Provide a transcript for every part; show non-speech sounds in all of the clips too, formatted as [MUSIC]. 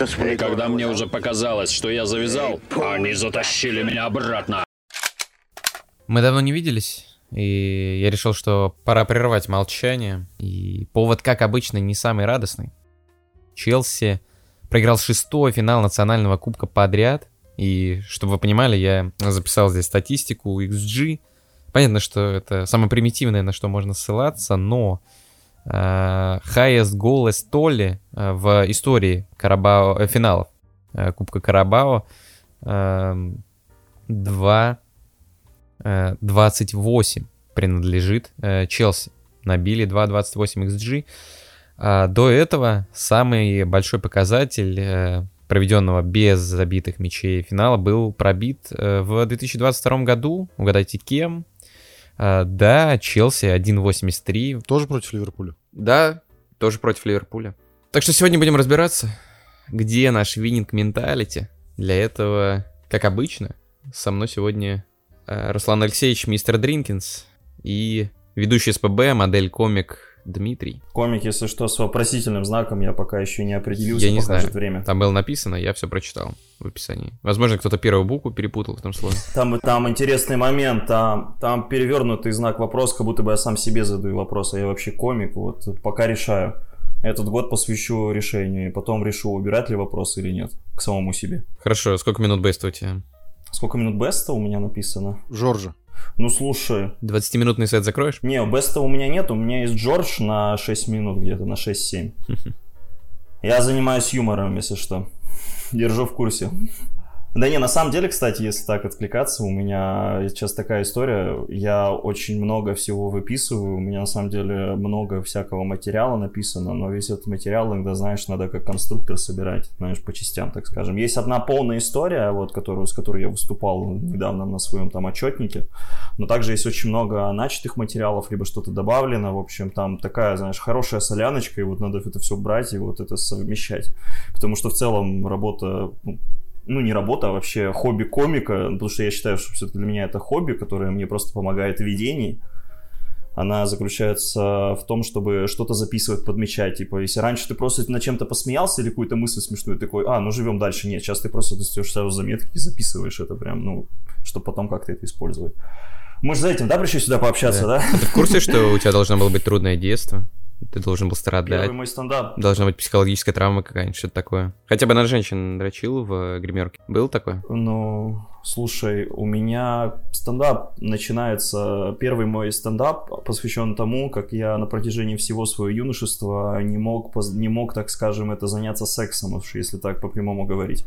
И когда мне уже показалось, что я завязал, они затащили меня обратно. Мы давно не виделись, и я решил, что пора прервать молчание. И повод, как обычно, не самый радостный. Челси проиграл шестой финал национального кубка подряд. И, чтобы вы понимали, я записал здесь статистику XG. Понятно, что это самое примитивное, на что можно ссылаться, но highest goal Толли э, в истории Карабао, э, финалов э, Кубка Карабао э, 2 э, 28 принадлежит э, Челси. Набили 2.28 XG. А до этого самый большой показатель э, проведенного без забитых мячей финала был пробит э, в 2022 году. Угадайте, кем? Да, Челси 1.83. Тоже против Ливерпуля? Да, тоже против Ливерпуля. Так что сегодня будем разбираться, где наш вининг менталити. Для этого, как обычно, со мной сегодня э, Руслан Алексеевич, мистер Дринкинс и ведущий СПБ, модель комик Дмитрий. Комик, если что, с вопросительным знаком, я пока еще не определился, Я не знаю, время. там было написано, я все прочитал в описании. Возможно, кто-то первую букву перепутал в том слове. [LAUGHS] Там, там интересный момент, там, там перевернутый знак вопроса, как будто бы я сам себе задаю вопрос, а я вообще комик, вот пока решаю. Этот год посвящу решению, и потом решу, убирать ли вопрос или нет, к самому себе. Хорошо, сколько минут беста у тебя? Сколько минут беста у меня написано? Жоржа. Ну, слушай, 20-минутный сет закроешь? не, беста у меня нет, у меня есть Джордж на 6 минут где-то, на 6-7. [LAUGHS] Я занимаюсь юмором, если что. Держу в курсе. Да не, на самом деле, кстати, если так откликаться, у меня сейчас такая история, я очень много всего выписываю, у меня на самом деле много всякого материала написано, но весь этот материал иногда, знаешь, надо как конструктор собирать, знаешь, по частям, так скажем. Есть одна полная история, вот, которую, с которой я выступал недавно на своем там отчетнике, но также есть очень много начатых материалов, либо что-то добавлено, в общем, там такая, знаешь, хорошая соляночка, и вот надо это все брать и вот это совмещать, потому что в целом работа, ну, ну, не работа, а вообще хобби комика, потому что я считаю, что все-таки для меня это хобби, которое мне просто помогает в ведении. Она заключается в том, чтобы что-то записывать, подмечать. Типа, если раньше ты просто над чем-то посмеялся или какую-то мысль смешную, такой, а, ну живем дальше. Нет, сейчас ты просто достаешь сразу заметки и записываешь это прям, ну, чтобы потом как-то это использовать. Мы же за этим, да, пришли сюда пообщаться, да? Ты в курсе, что у тебя должно было быть трудное детство? Ты должен был страдать. Первый мой стендап. Должна быть психологическая травма какая-нибудь, что-то такое. Хотя бы на женщин дрочил в гримерке. Был такое? Ну, слушай, у меня стендап начинается, первый мой стендап посвящен тому, как я на протяжении всего своего юношества не мог, не мог, так скажем, это заняться сексом, уж если так по-прямому говорить.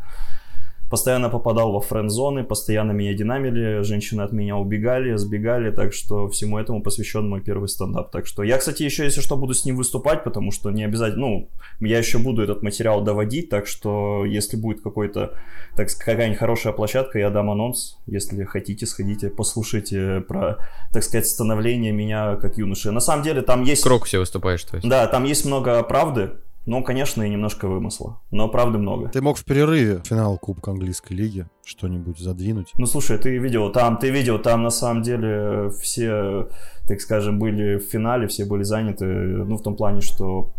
Постоянно попадал во френд-зоны, постоянно меня динамили, женщины от меня убегали, сбегали, так что всему этому посвящен мой первый стендап. Так что я, кстати, еще, если что, буду с ним выступать, потому что не обязательно, ну, я еще буду этот материал доводить, так что если будет какой-то, так какая-нибудь хорошая площадка, я дам анонс, если хотите, сходите, послушайте про, так сказать, становление меня как юноши. На самом деле там есть... В Крокусе выступаешь, то есть. Да, там есть много правды, ну, конечно, и немножко вымысла, но правды много. Ты мог в перерыве финал Кубка Английской лиги что-нибудь задвинуть? Ну, слушай, ты видел, там, ты видел, там на самом деле все, так скажем, были в финале, все были заняты, ну, в том плане, что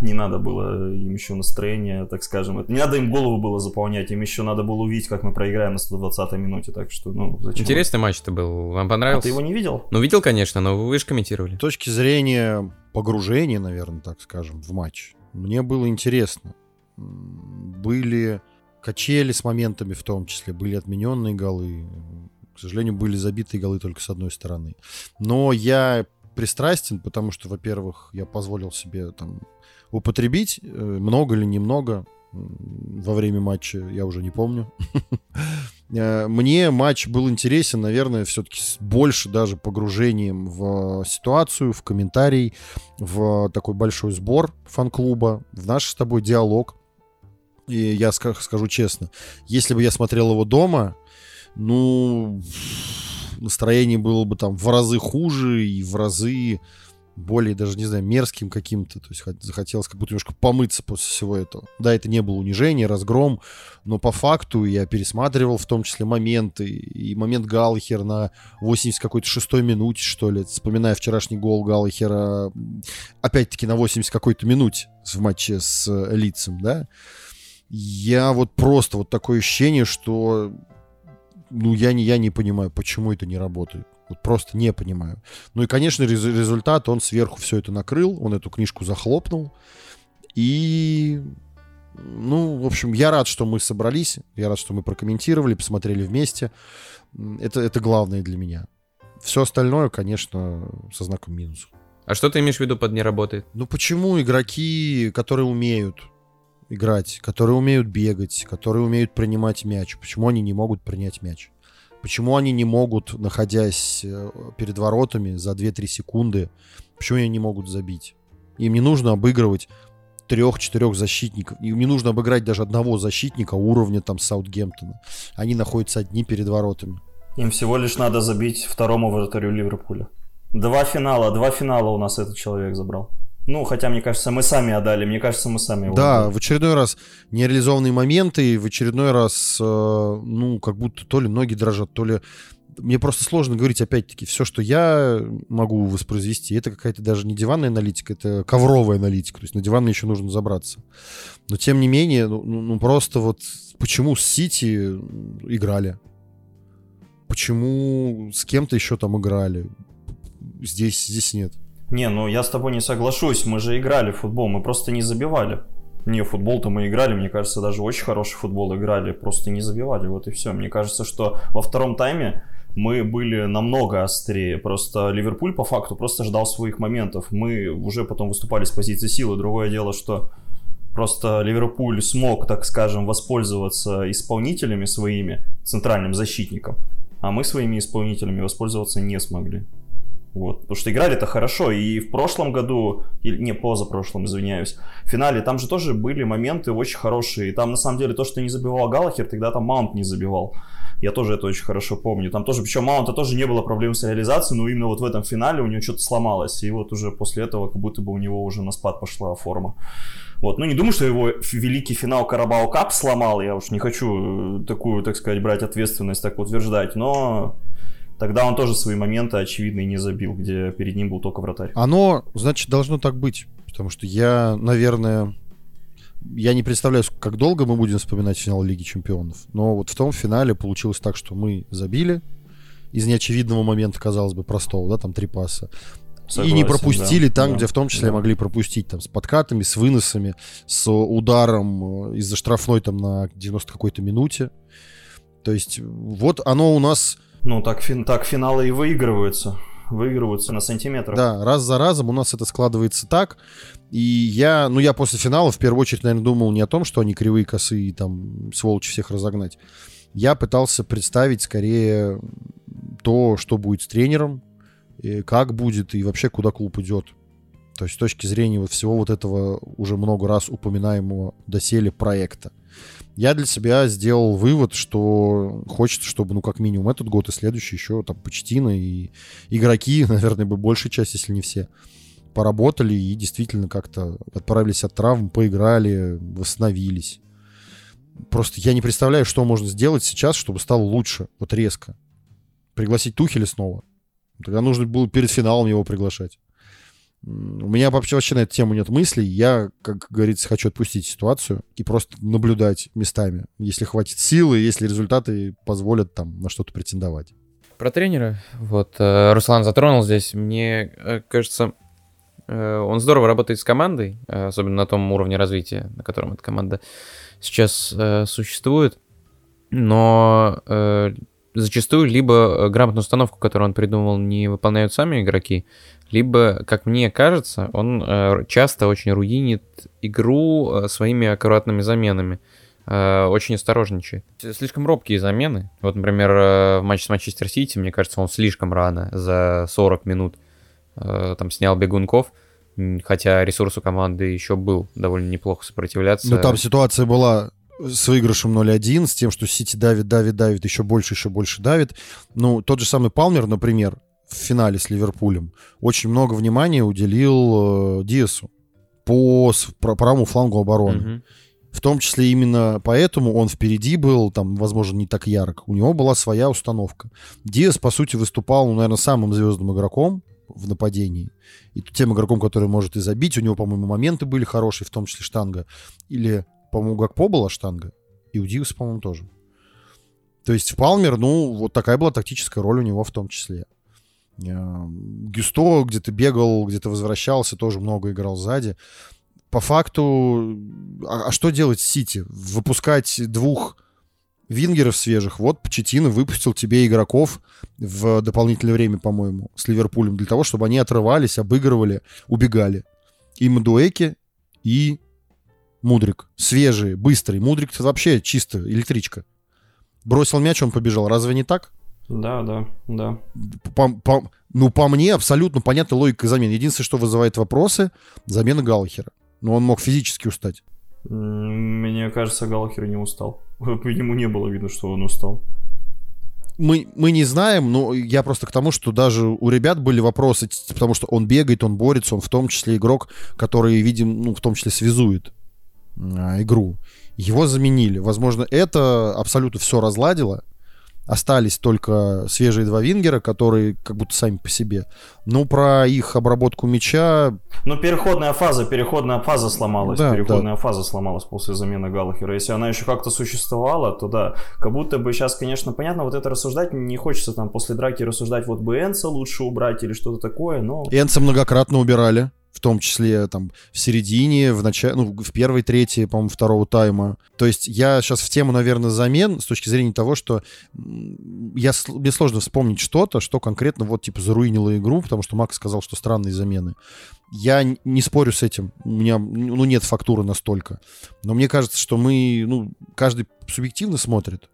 не надо было им еще настроение, так скажем, это- не надо им голову было заполнять, им еще надо было увидеть, как мы проиграем на 120-й минуте, так что, ну, зачем? Интересный матч-то был. Вам А понравился? ты его не видел? Ну, видел, конечно, но вы же комментировали. С точки зрения погружения, наверное, так скажем, в матч, мне было интересно. Были качели с моментами в том числе, были отмененные голы. К сожалению, были забитые голы только с одной стороны. Но я пристрастен, потому что, во-первых, я позволил себе там употребить, э, много или немного, во время матча, я уже не помню. [LAUGHS] Э, Мне матч был интересен, наверное, все-таки больше даже погружением в ситуацию, в комментарий, в такой большой сбор фан-клуба, в наш с тобой диалог. И я ска- скажу честно, если бы я смотрел его дома, ну, настроение было бы там в разы хуже и в разы более, даже не знаю, мерзким каким-то. То есть хот- захотелось как будто немножко помыться после всего этого. Да, это не было унижение, разгром, но по факту я пересматривал в том числе моменты. И момент Галлахер на 80 какой-то шестой минуте, что ли, вспоминая вчерашний гол Галлахера, опять-таки на 80 какой-то минуте в матче с э, Лицем, да. я вот просто вот такое ощущение, что ну, я не, я не понимаю, почему это не работает. Вот просто не понимаю. Ну и, конечно, рез- результат, он сверху все это накрыл, он эту книжку захлопнул. И, ну, в общем, я рад, что мы собрались, я рад, что мы прокомментировали, посмотрели вместе. Это, это главное для меня. Все остальное, конечно, со знаком минус. А что ты имеешь в виду под не работает? Ну почему игроки, которые умеют играть, которые умеют бегать, которые умеют принимать мяч, почему они не могут принять мяч? Почему они не могут, находясь э, перед воротами за 2-3 секунды, почему они не могут забить? Им не нужно обыгрывать трех-четырех защитников. Им не нужно обыграть даже одного защитника уровня там Саутгемптона. Они находятся одни перед воротами. Им всего лишь надо забить второму вратарю Ливерпуля. Два финала, два финала у нас этот человек забрал. Ну, хотя, мне кажется, мы сами отдали. Мне кажется, мы сами его Да, отдали. в очередной раз нереализованные моменты, в очередной раз, э, ну, как будто то ли ноги дрожат, то ли... Мне просто сложно говорить, опять-таки, все, что я могу воспроизвести, это какая-то даже не диванная аналитика, это ковровая аналитика, то есть на диван мне еще нужно забраться. Но, тем не менее, ну, ну ну, просто вот почему с Сити играли? Почему с кем-то еще там играли? Здесь, здесь нет. Не, ну я с тобой не соглашусь. Мы же играли в футбол, мы просто не забивали. Не, футбол-то мы играли, мне кажется, даже очень хороший футбол играли, просто не забивали, вот и все. Мне кажется, что во втором тайме мы были намного острее. Просто Ливерпуль по факту просто ждал своих моментов. Мы уже потом выступали с позиции силы. Другое дело, что просто Ливерпуль смог, так скажем, воспользоваться исполнителями своими, центральным защитником, а мы своими исполнителями воспользоваться не смогли. Вот. Потому что играли-то хорошо. И в прошлом году, или не позапрошлом, извиняюсь, в финале там же тоже были моменты очень хорошие. И там на самом деле то, что не забивал Галахер, тогда там Маунт не забивал. Я тоже это очень хорошо помню. Там тоже, причем Маунта тоже не было проблем с реализацией, но именно вот в этом финале у него что-то сломалось. И вот уже после этого как будто бы у него уже на спад пошла форма. Вот. Ну, не думаю, что его великий финал Карабао Кап сломал. Я уж не хочу э, такую, так сказать, брать ответственность, так утверждать. Но Тогда он тоже свои моменты, очевидно, не забил, где перед ним был только вратарь. Оно, значит, должно так быть. Потому что я, наверное, я не представляю, как долго мы будем вспоминать финал Лиги Чемпионов. Но вот в том финале получилось так, что мы забили из неочевидного момента, казалось бы, простого, да, там три пасса. Согласен, и не пропустили да, там, да, где в том числе да. могли пропустить, там, с подкатами, с выносами, с ударом э, из-за штрафной там на 90 какой-то минуте. То есть вот оно у нас, Ну, так, фин, так финалы и выигрываются. Выигрываются на сантиметр. да, раз за разом у нас это складывается так. И я, ну я после финала в первую очередь, наверное, думал не о том, что они кривые, косые, там, сволочи всех разогнать. Я пытался представить скорее то, что будет с тренером, и как будет и вообще куда клуб идет. То есть с точки зрения вот всего вот этого уже много раз упоминаемого доселе проекта. Я для себя сделал вывод, что хочется, чтобы, ну, как минимум этот год и следующий еще там Почтина и игроки, [LAUGHS] наверное, бы большая часть, если не все, поработали и действительно как-то отправились от травм, поиграли, восстановились. Просто я не представляю, что можно сделать сейчас, чтобы стало лучше, вот резко. Пригласить Тухеля снова. Тогда нужно было перед финалом его приглашать. У меня вообще, вообще на эту тему нет мыслей. Я, как говорится, хочу отпустить ситуацию и просто наблюдать местами. Если хватит силы, если результаты позволят там на что-то претендовать. Про тренера, вот, э, Руслан затронул здесь, мне э, кажется, э, он здорово работает с командой, особенно на том уровне развития, на котором эта команда сейчас существует, но зачастую либо э, грамотную установку, которую он придумал, не выполняют сами игроки, либо, как мне кажется, он э, часто очень руинит игру э, своими аккуратными заменами. Очень осторожничает. Слишком робкие замены. Вот, например, в матче с Манчестер Сити, мне кажется, он слишком рано, за 40 минут, там снял бегунков, хотя ресурс у команды еще был довольно неплохо сопротивляться. Ну, там ситуация была с выигрышем 0-1, с тем, что Сити давит, давит, давит, еще больше, еще больше давит. Ну, тот же самый Палмер, например, в финале с Ливерпулем очень много внимания уделил э, Диасу по правому флангу обороны. Мгм. В том числе именно поэтому он впереди был, там, возможно, не так ярко. У него была своя установка. Диас, по сути, выступал, ну, наверное, самым звездным игроком в нападении. И тем игроком, который может и забить. У него, по-моему, моменты были хорошие, в том числе штанга. Или по-моему, Гакпо была штанга, и у Диаса, по-моему, тоже. То есть в Палмер, ну, вот такая была тактическая роль у него в том числе. Э, Гюсто где-то бегал, где-то возвращался, тоже много играл сзади. По факту, а, а что делать Сити? Выпускать двух вингеров свежих. Вот Почетина выпустил тебе игроков в дополнительное время, по-моему, с Ливерпулем, для того, чтобы они отрывались, обыгрывали, убегали. И Мадуэки, и Мудрик. Свежие, быстрые. Мудрик это вообще чисто электричка. Бросил мяч, он побежал. Разве не так? Да, да, да. По, по, ну, по мне, абсолютно понятна логика замены. Единственное, что вызывает вопросы, замена Галлахера. Но он мог физически устать. Мне кажется, Галлахер не устал. [LAUGHS] Ему не было видно, что он устал. Мы, мы не знаем, но я просто к тому, что даже у ребят были вопросы, потому что он бегает, он борется, он в том числе игрок, который, видим, ну, в том числе связует игру. Его заменили. Возможно, это абсолютно все разладило. Остались только свежие два вингера, которые как будто сами по себе. Ну, про их обработку мяча... Ну, переходная фаза, переходная фаза сломалась. Да, переходная да. фаза сломалась после замены Галлахера. Если она еще как-то существовала, то да. Как будто бы сейчас, конечно, понятно, вот это рассуждать, не хочется там после драки рассуждать, вот бы Энса лучше убрать или что-то такое, но... Энса многократно убирали в том числе там в середине, в начале, ну, в первой трети, по-моему, второго тайма. То есть я сейчас в тему, наверное, замен с точки зрения того, что я, мне сложно вспомнить что-то, что конкретно вот, типа, заруинило игру, потому что Макс сказал, что странные замены. Я не спорю с этим, у меня, ну, нет фактуры настолько. Но мне кажется, что мы, ну, каждый субъективно смотрит.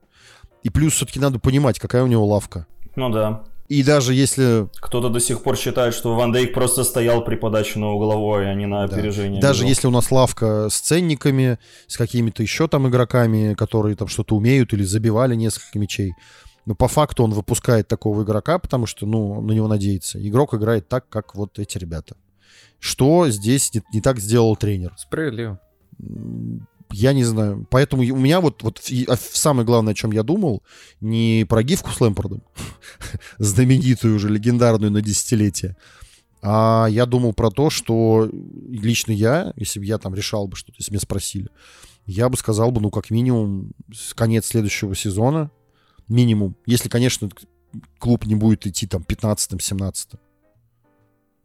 И плюс все-таки надо понимать, какая у него лавка. Ну да. И даже если... Кто-то до сих пор считает, что Ван Дейк просто стоял при подаче на угловой, а не на опережение. Да. Даже если у нас лавка с ценниками, с какими-то еще там игроками, которые там что-то умеют или забивали несколько мячей, но по факту он выпускает такого игрока, потому что, ну, на него надеется. Игрок играет так, как вот эти ребята. Что здесь не, не так сделал тренер? Справедливо я не знаю. Поэтому у меня вот, вот а самое главное, о чем я думал, не про гифку с Лэмпордом, [LAUGHS] знаменитую уже, легендарную на десятилетие, а я думал про то, что лично я, если бы я там решал бы что-то, если меня спросили, я бы сказал бы, ну, как минимум, конец следующего сезона, минимум, если, конечно, клуб не будет идти там 15-17.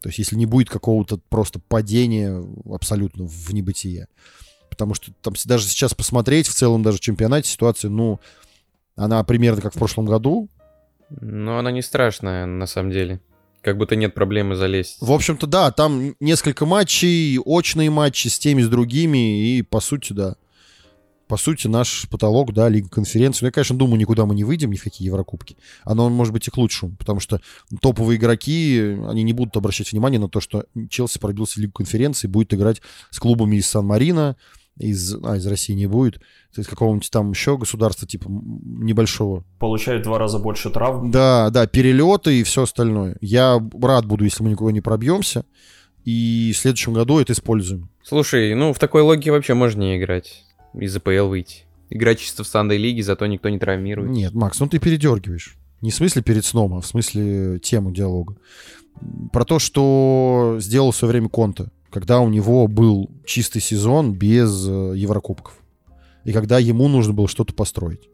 То есть, если не будет какого-то просто падения абсолютно в небытие потому что там даже сейчас посмотреть в целом даже в чемпионате ситуация, ну, она примерно как в прошлом году. Ну, она не страшная, на самом деле. Как будто нет проблемы залезть. В общем-то, да, там несколько матчей, очные матчи с теми, с другими, и по сути, да. По сути, наш потолок, да, Лига конференции. Ну, я, конечно, думаю, никуда мы не выйдем, ни в какие Еврокубки. Оно может быть и к лучшему, потому что топовые игроки, они не будут обращать внимание на то, что Челси пробился в Лигу конференции, будет играть с клубами из Сан-Марина, из, а, из России не будет, из какого-нибудь там еще государства, типа небольшого. Получает в два раза больше травм. Да, да, перелеты и все остальное. Я рад буду, если мы никуда не пробьемся, и в следующем году это используем. Слушай, ну в такой логике вообще можно не играть, из АПЛ выйти. Играть чисто в Сандой лиге, зато никто не травмирует. Нет, Макс, ну ты передергиваешь. Не в смысле перед сном, а в смысле тему диалога. Про то, что сделал в свое время Конта когда у него был чистый сезон без э, Еврокубков. И когда ему нужно было что-то построить.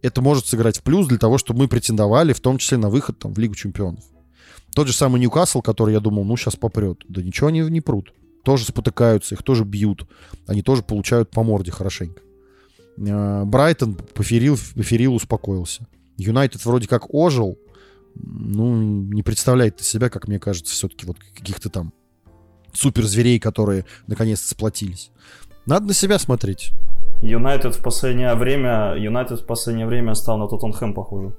Это может сыграть в плюс для того, чтобы мы претендовали, в том числе на выход там, в Лигу чемпионов. Тот же самый Ньюкасл, который я думал, ну, сейчас попрет. Да ничего они не прут. Тоже спотыкаются, их тоже бьют. Они тоже получают по морде хорошенько. Э, Брайтон поферил, поферил успокоился. Юнайтед вроде как ожил. Ну, не представляет из себя, как мне кажется, все-таки вот каких-то там суперзверей, которые наконец сплотились. Надо на себя смотреть. Юнайтед в последнее время, Юнайтед в последнее время стал на Тоттенхэм похоже.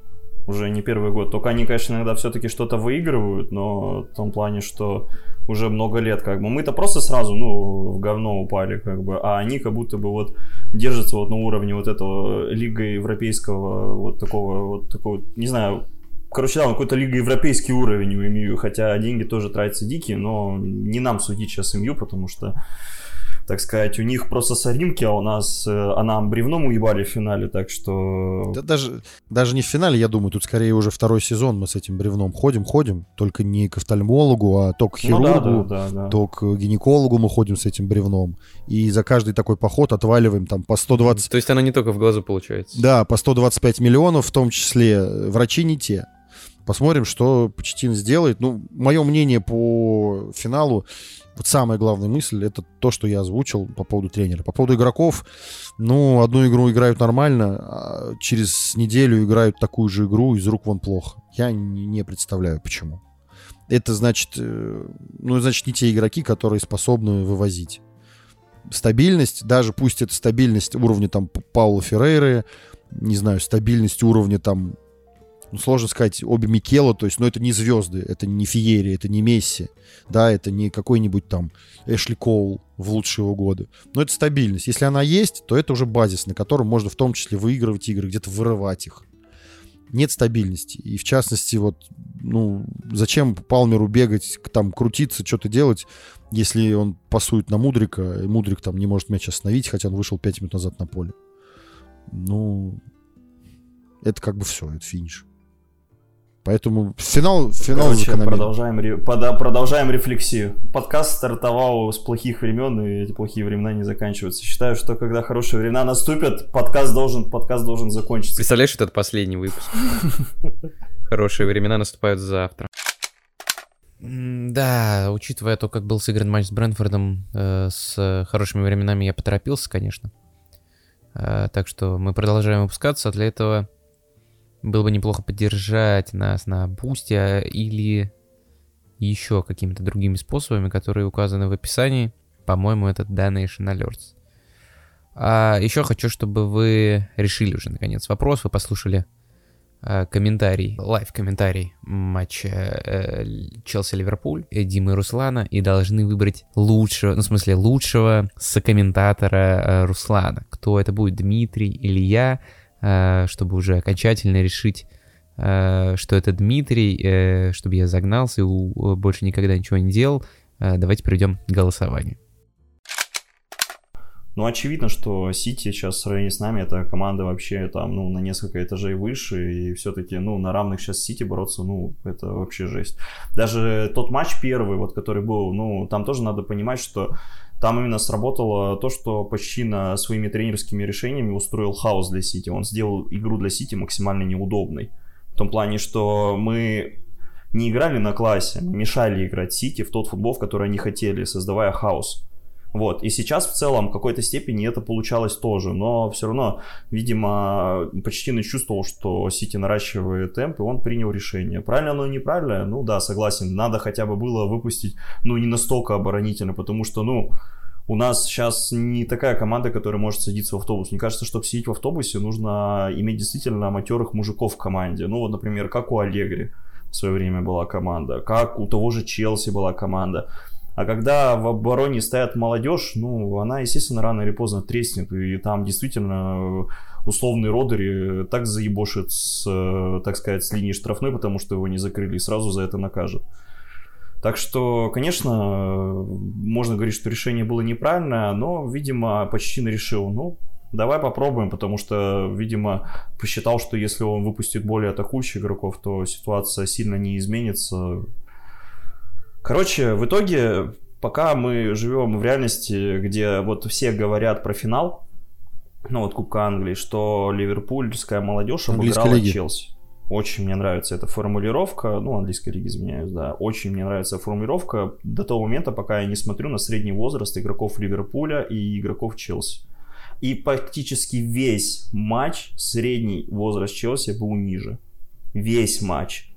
Уже не первый год. Только они, конечно, иногда все-таки что-то выигрывают, но в том плане, что уже много лет, как бы. Мы-то просто сразу, ну, в говно упали, как бы, а они как будто бы вот держатся вот на уровне вот этого Лига Европейского, вот такого, вот такого, не знаю, Короче, да, он какой-то лига европейский уровень у МЮ, хотя деньги тоже тратятся дикие, но не нам судить сейчас МЮ, потому что так сказать, у них просто соринки, а у нас, э, а нам бревном уебали в финале, так что... Да даже, даже не в финале, я думаю, тут скорее уже второй сезон мы с этим бревном ходим, ходим, только не к офтальмологу, а то к хирургу, ну, да, да, да, да. то к гинекологу мы ходим с этим бревном. И за каждый такой поход отваливаем там по 120... То есть оно не только в глазу получается? Да, по 125 миллионов, в том числе врачи не те. Посмотрим, что Почтин сделает. Ну, мое мнение по финалу, вот самая главная мысль, это то, что я озвучил по поводу тренера. По поводу игроков, ну, одну игру играют нормально, а через неделю играют такую же игру, из рук вон плохо. Я не представляю, почему. Это значит, э, ну, значит, не те игроки, которые способны вывозить. Стабильность, даже пусть это стабильность уровня там Паула Феррейры, не знаю, стабильность уровня там ну, сложно сказать, обе Микела, то есть, ну, это не звезды, это не Фиери, это не Месси, да, это не какой-нибудь там Эшли Коул в лучшие его годы. Но это стабильность. Если она есть, то это уже базис, на котором можно в том числе выигрывать игры, где-то вырывать их. Нет стабильности. И в частности, вот, ну, зачем Палмеру бегать, там, крутиться, что-то делать, если он пасует на Мудрика, и Мудрик там не может мяч остановить, хотя он вышел 5 минут назад на поле. Ну, это как бы все, это финиш. Поэтому финал, финал Короче, продолжаем, продолжаем рефлексию. Подкаст стартовал с плохих времен, и эти плохие времена не заканчиваются. Считаю, что когда хорошие времена наступят, подкаст должен, подкаст должен закончиться. Представляешь, это последний выпуск. [LAUGHS] Хорошие времена наступают завтра. Да, учитывая то, как был сыгран матч с Брэнфордом, э, с хорошими временами я поторопился, конечно. Э, так что мы продолжаем выпускаться. Для этого было бы неплохо поддержать нас на бусте или еще какими-то другими способами, которые указаны в описании. По-моему, это Donation Alerts. А еще хочу, чтобы вы решили уже наконец вопрос, вы послушали э, комментарий, лайв-комментарий матча э, Челси-Ливерпуль, э, Димы и Руслана, и должны выбрать лучшего, ну, в смысле, лучшего сокомментатора э, Руслана. Кто это будет, Дмитрий или я? Э, чтобы уже окончательно решить, э, что это Дмитрий, э, чтобы я загнался и больше никогда ничего не делал, давайте перейдем к голосованию. Ну, очевидно, что Сити сейчас в сравнении с нами, это команда вообще там, ну, на несколько этажей выше, и все-таки, ну, на равных сейчас Сити бороться, ну, это вообще жесть. Даже тот матч первый, вот, который был, ну, там тоже надо понимать, что там именно сработало то, что почти на своими тренерскими решениями устроил хаос для Сити. Он сделал игру для Сити максимально неудобной. В том плане, что мы не играли на классе, мешали играть Сити в тот футбол, в который они хотели, создавая хаос. Вот. И сейчас в целом в какой-то степени это получалось тоже, но все равно, видимо, почти чувствовал, что Сити наращивает темп, и он принял решение. Правильно оно или неправильно? Ну да, согласен, надо хотя бы было выпустить, ну не настолько оборонительно, потому что, ну, у нас сейчас не такая команда, которая может садиться в автобус. Мне кажется, чтобы сидеть в автобусе, нужно иметь действительно матерых мужиков в команде. Ну вот, например, как у Аллегри в свое время была команда, как у того же Челси была команда. А когда в обороне стоят молодежь, ну, она, естественно, рано или поздно треснет. И там действительно условный Родери так заебошит с, так сказать, с линии штрафной, потому что его не закрыли, и сразу за это накажут. Так что, конечно, можно говорить, что решение было неправильное, но, видимо, почти решил, ну, давай попробуем, потому что, видимо, посчитал, что если он выпустит более атакующих игроков, то ситуация сильно не изменится. Короче, в итоге, пока мы живем в реальности, где вот все говорят про финал, ну вот Кубка Англии, что ливерпульская молодежь обыграла лиги. Челси. Очень мне нравится эта формулировка, ну, английской лиги, извиняюсь, да, очень мне нравится формулировка до того момента, пока я не смотрю на средний возраст игроков Ливерпуля и игроков Челси. И практически весь матч средний возраст Челси был ниже. Весь матч.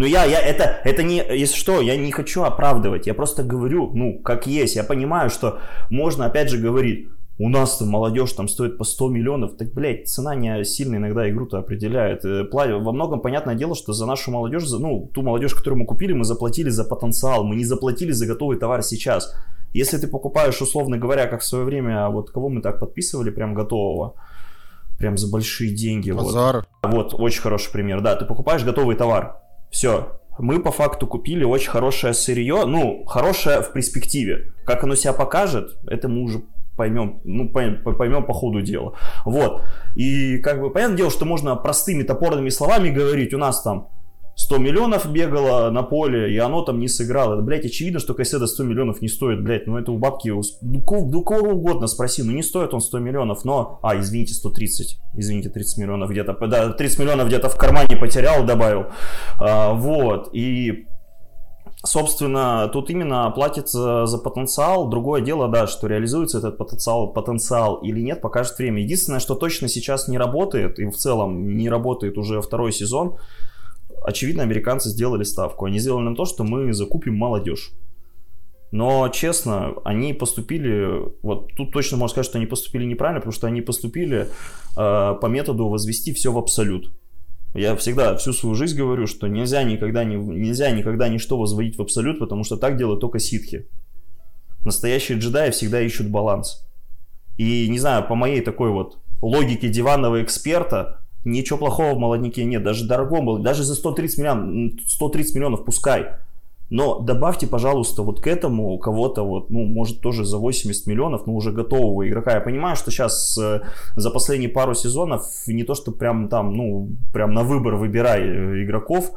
Ну я, я, это, это не, если что, я не хочу оправдывать, я просто говорю, ну, как есть. Я понимаю, что можно, опять же, говорить, у нас там молодежь там стоит по 100 миллионов, так, блядь, цена не сильно иногда игру-то определяет. Э, во многом понятное дело, что за нашу молодежь, за, ну, ту молодежь, которую мы купили, мы заплатили за потенциал, мы не заплатили за готовый товар сейчас. Если ты покупаешь, условно говоря, как в свое время, вот кого мы так подписывали, прям готового, прям за большие деньги. Базар. Вот, вот очень хороший пример, да, ты покупаешь готовый товар, все, мы по факту купили очень хорошее сырье, ну, хорошее в перспективе. Как оно себя покажет, это мы уже поймем, ну, поймем по ходу дела. Вот. И как бы понятное дело, что можно простыми топорными словами говорить, у нас там 100 миллионов бегало на поле, и оно там не сыграло. Это, блядь, очевидно, что Кайседа 100 миллионов не стоит, блядь. Ну, это у бабки, у, ну, кого, кого угодно спроси, ну, не стоит он 100 миллионов, но... А, извините, 130. Извините, 30 миллионов где-то... Да, 30 миллионов где-то в кармане потерял, добавил. А, вот, и... Собственно, тут именно платится за потенциал. Другое дело, да, что реализуется этот потенциал, потенциал или нет, покажет время. Единственное, что точно сейчас не работает, и в целом не работает уже второй сезон, очевидно, американцы сделали ставку. Они сделали на то, что мы закупим молодежь. Но, честно, они поступили, вот тут точно можно сказать, что они поступили неправильно, потому что они поступили э, по методу возвести все в абсолют. Я всегда всю свою жизнь говорю, что нельзя никогда, не, нельзя никогда ничто возводить в абсолют, потому что так делают только ситхи. Настоящие джедаи всегда ищут баланс. И, не знаю, по моей такой вот логике диванного эксперта, Ничего плохого в молодняке нет, даже дорогом был, даже за 130 миллионов, 130 миллионов пускай. Но добавьте, пожалуйста, вот к этому кого-то, вот, ну, может, тоже за 80 миллионов, но уже готового игрока. Я понимаю, что сейчас э, за последние пару сезонов не то, что прям там, ну, прям на выбор выбирай э, игроков,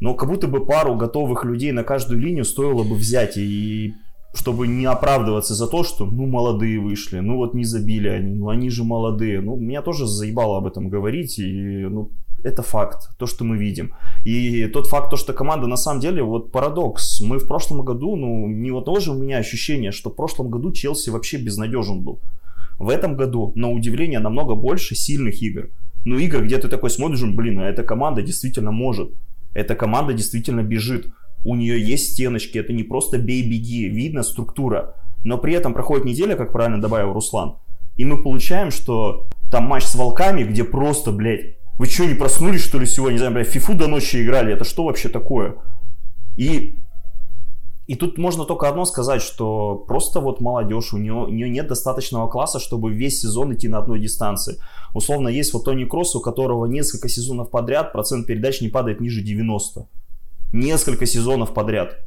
но как будто бы пару готовых людей на каждую линию стоило бы взять и чтобы не оправдываться за то, что, ну, молодые вышли, ну, вот не забили они, ну, они же молодые. Ну, меня тоже заебало об этом говорить, и, ну, это факт, то, что мы видим. И тот факт, то, что команда на самом деле, вот парадокс. Мы в прошлом году, ну, не вот тоже у меня ощущение, что в прошлом году Челси вообще безнадежен был. В этом году, на удивление, намного больше сильных игр. Ну, игр, где ты такой смотришь, блин, а эта команда действительно может. Эта команда действительно бежит у нее есть стеночки, это не просто бей-беги, видно структура. Но при этом проходит неделя, как правильно добавил Руслан, и мы получаем, что там матч с волками, где просто, блядь, вы что, не проснулись, что ли, сегодня? Не знаю, блядь, фифу до ночи играли, это что вообще такое? И, и тут можно только одно сказать, что просто вот молодежь, у нее, у нее нет достаточного класса, чтобы весь сезон идти на одной дистанции. Условно, есть вот Тони Кросс, у которого несколько сезонов подряд процент передач не падает ниже 90 несколько сезонов подряд.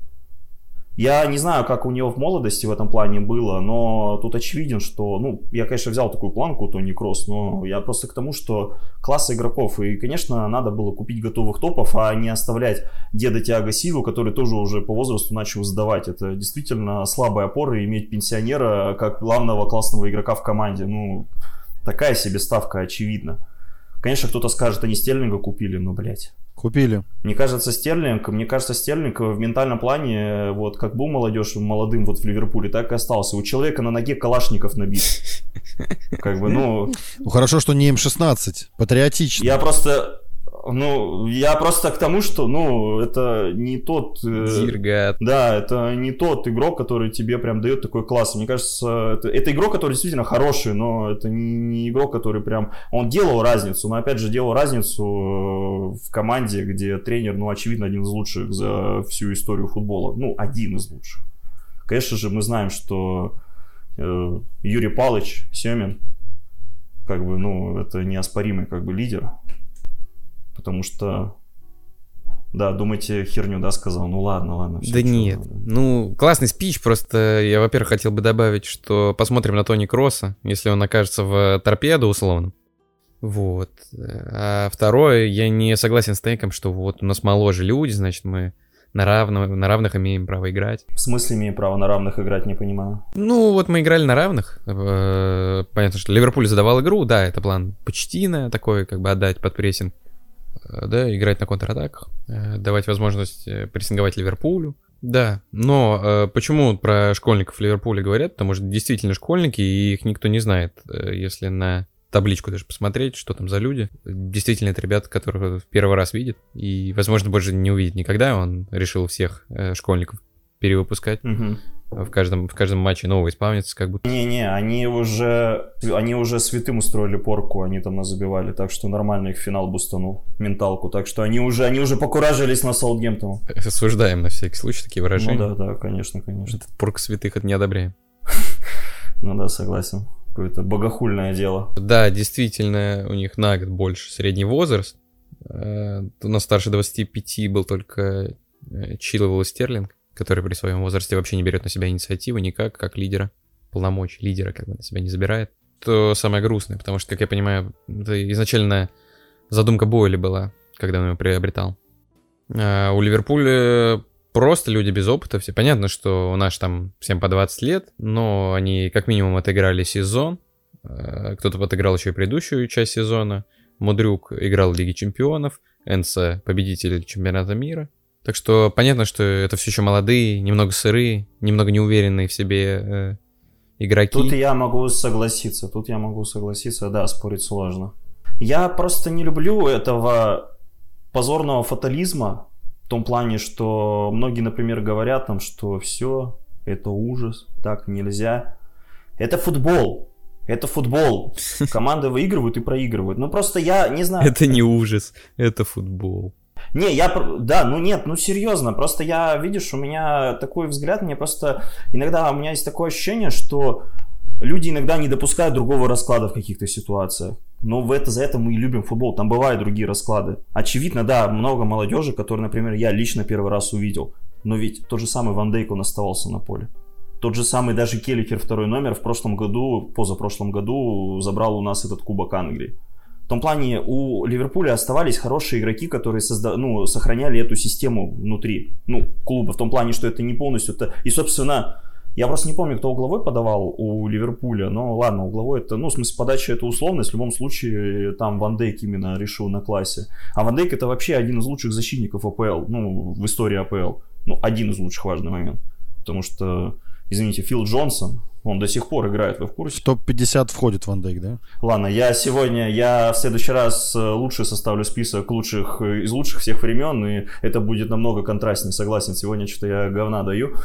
Я не знаю, как у него в молодости в этом плане было, но тут очевиден, что, ну, я, конечно, взял такую планку, Тони Кросс, но я просто к тому, что класс игроков, и, конечно, надо было купить готовых топов, а не оставлять деда Тиаго Силу, который тоже уже по возрасту начал сдавать. Это действительно слабая опора иметь пенсионера как главного классного игрока в команде. Ну, такая себе ставка, очевидно. Конечно, кто-то скажет, они Стерлинга купили, но, блядь. Купили. Мне кажется, Стерлинг, мне кажется, Стерлинг в ментальном плане, вот как был молодежь молодым вот в Ливерпуле, так и остался. У человека на ноге калашников набит. [LAUGHS] Как бы, ну... Ну хорошо, что не М16, патриотично. Я просто ну, я просто к тому, что, ну, это не тот... Э, Да, это не тот игрок, который тебе прям дает такой класс. Мне кажется, это, это игрок, который действительно хороший, но это не, не игрок, который прям... Он делал разницу, но опять же делал разницу э, в команде, где тренер, ну, очевидно, один из лучших за всю историю футбола. Ну, один из лучших. Конечно же, мы знаем, что э, Юрий Палыч, Семин, как бы, ну, это неоспоримый как бы лидер потому что... Да, думаете, херню, да, сказал? Ну ладно, ладно. Все, да нет. Надо. Ну, классный спич, просто я, во-первых, хотел бы добавить, что посмотрим на Тони Кросса, если он окажется в торпеду, условно. Вот. А второе, я не согласен с Тейком, что вот у нас моложе люди, значит, мы на, равно, на равных имеем право играть. В смысле имеем право на равных играть, не понимаю? Ну, вот мы играли на равных. Э, понятно, что Ливерпуль задавал игру, да, это план почти на такой, как бы отдать под прессинг. Э, да, играть на контратаках, э, давать возможность э, прессинговать Ливерпулю. Да, но э, почему про школьников Ливерпуля говорят? Потому что действительно школьники, и их никто не знает. Если на табличку даже посмотреть, что там за люди. Действительно, это ребята, которых в первый раз видит. И, возможно, больше не увидит никогда. Он решил всех э, школьников перевыпускать. Угу в каждом, в каждом матче нового исполнится, как будто. Не-не, они уже, они уже святым устроили порку, они там нас забивали, так что нормально их финал бустанул, менталку, так что они уже, они уже покуражились на Саутгемптон. Осуждаем на всякий случай такие выражения. Ну да, да, конечно, конечно. Этот порк святых это не одобряем. [LAUGHS] Ну да, согласен. Какое-то богохульное дело. Да, действительно, у них на год больше средний возраст, Э, У нас старше 25 был только э, Чиловел и Стерлинг, который при своем возрасте вообще не берет на себя инициативу никак, как лидера, полномочий лидера как бы на себя не забирает. То самое грустное, потому что, как я понимаю, это изначально задумка Бойли была, когда он его приобретал. А у Ливерпуля просто люди без опыта все. Понятно, что у нас там всем по 20 лет, но они как минимум отыграли сезон. Э, Кто-то отыграл еще и предыдущую часть сезона. Мудрюк играл в Лиге Чемпионов. Энса победитель чемпионата мира. Так что понятно, что это все еще молодые, немного сырые, немного неуверенные в себе э, игроки. Тут я могу согласиться, тут я могу согласиться, да, спорить сложно. Я просто не люблю этого позорного фатализма, в том плане, что многие, например, говорят там, что все, это ужас, так нельзя. Это футбол, это футбол. [LAUGHS] Команды выигрывают и проигрывают. Ну просто я не знаю. Это не ужас, это футбол. Не, я, да, ну нет, ну серьезно, просто я, видишь, у меня такой взгляд, мне просто, иногда у меня есть такое ощущение, что люди иногда не допускают другого расклада в каких-то ситуациях. Но в это, за это мы и любим футбол, там бывают другие расклады. Очевидно, да, много молодежи, которые, например, я лично первый раз увидел. Но ведь тот же самый Ван Дейк, он оставался на поле. Тот же самый даже Келликер второй номер в прошлом году, позапрошлом году забрал у нас этот Кубок Англии. В том плане у Ливерпуля оставались хорошие игроки, которые созда... ну, сохраняли эту систему внутри ну, клуба. В том плане, что это не полностью... Это... И, собственно, я просто не помню, кто угловой подавал у Ливерпуля, но ладно, угловой это, ну, в смысле, подача это условность, в любом случае, там Ван Дейк именно решил на классе. А Ван Дейк это вообще один из лучших защитников АПЛ, ну, в истории АПЛ. Ну, один из лучших, важный момент. Потому что, извините, Фил Джонсон, он до сих пор играет, вы в курсе? В топ-50 входит Ван Дейк, да? Ладно, я сегодня, я в следующий раз э, лучше составлю список лучших э, из лучших всех времен, и это будет намного контрастнее, согласен, сегодня что-то я говна даю.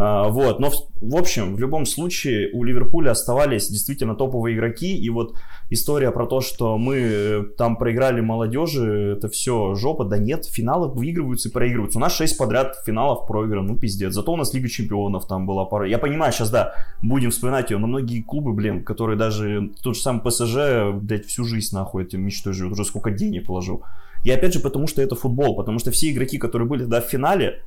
А, вот, но в, в общем, в любом случае у Ливерпуля оставались действительно топовые игроки, и вот история про то, что мы э, там проиграли молодежи, это все жопа, да нет, финалы выигрываются и проигрываются. У нас 6 подряд финалов проиграно, ну пиздец. Зато у нас Лига Чемпионов там была пара. Я понимаю, сейчас, да, будем вспоминать ее, но многие клубы, блин, которые даже тот же самый ПСЖ, блядь, всю жизнь нахуй этим мечтой живут, уже сколько денег положил. И опять же, потому что это футбол, потому что все игроки, которые были да, в финале,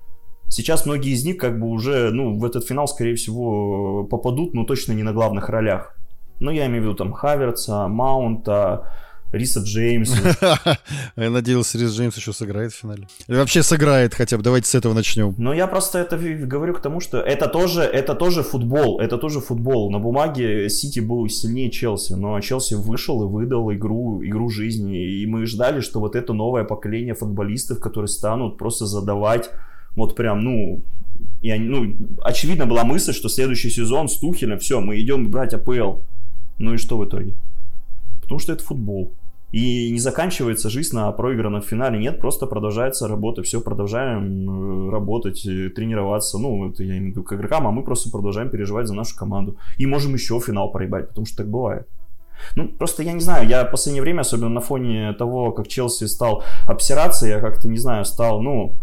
сейчас многие из них как бы уже, ну, в этот финал, скорее всего, попадут, но точно не на главных ролях. Ну, я имею в виду там Хаверца, Маунта, Риса Джеймса. [LAUGHS] Я надеялся, Рис Джеймс еще сыграет в финале. Или вообще сыграет хотя бы. Давайте с этого начнем. Но я просто это говорю к тому, что это тоже, это тоже футбол, это тоже футбол. На бумаге Сити был сильнее Челси, но Челси вышел и выдал игру, игру жизни. И мы ждали, что вот это новое поколение футболистов, которые станут просто задавать вот прям, ну, и они, ну, очевидно была мысль, что следующий сезон с Тухелем, все, мы идем брать АПЛ. Ну и что в итоге? Потому что это футбол. И не заканчивается жизнь на проигранном финале. Нет, просто продолжается работа. Все, продолжаем э, работать, э, тренироваться. Ну, это я имею в виду к игрокам, а мы просто продолжаем переживать за нашу команду. И можем еще финал проебать, потому что так бывает. Ну, просто я не знаю, я в последнее время, особенно на фоне того, как Челси стал обсираться, я как-то, не знаю, стал, ну,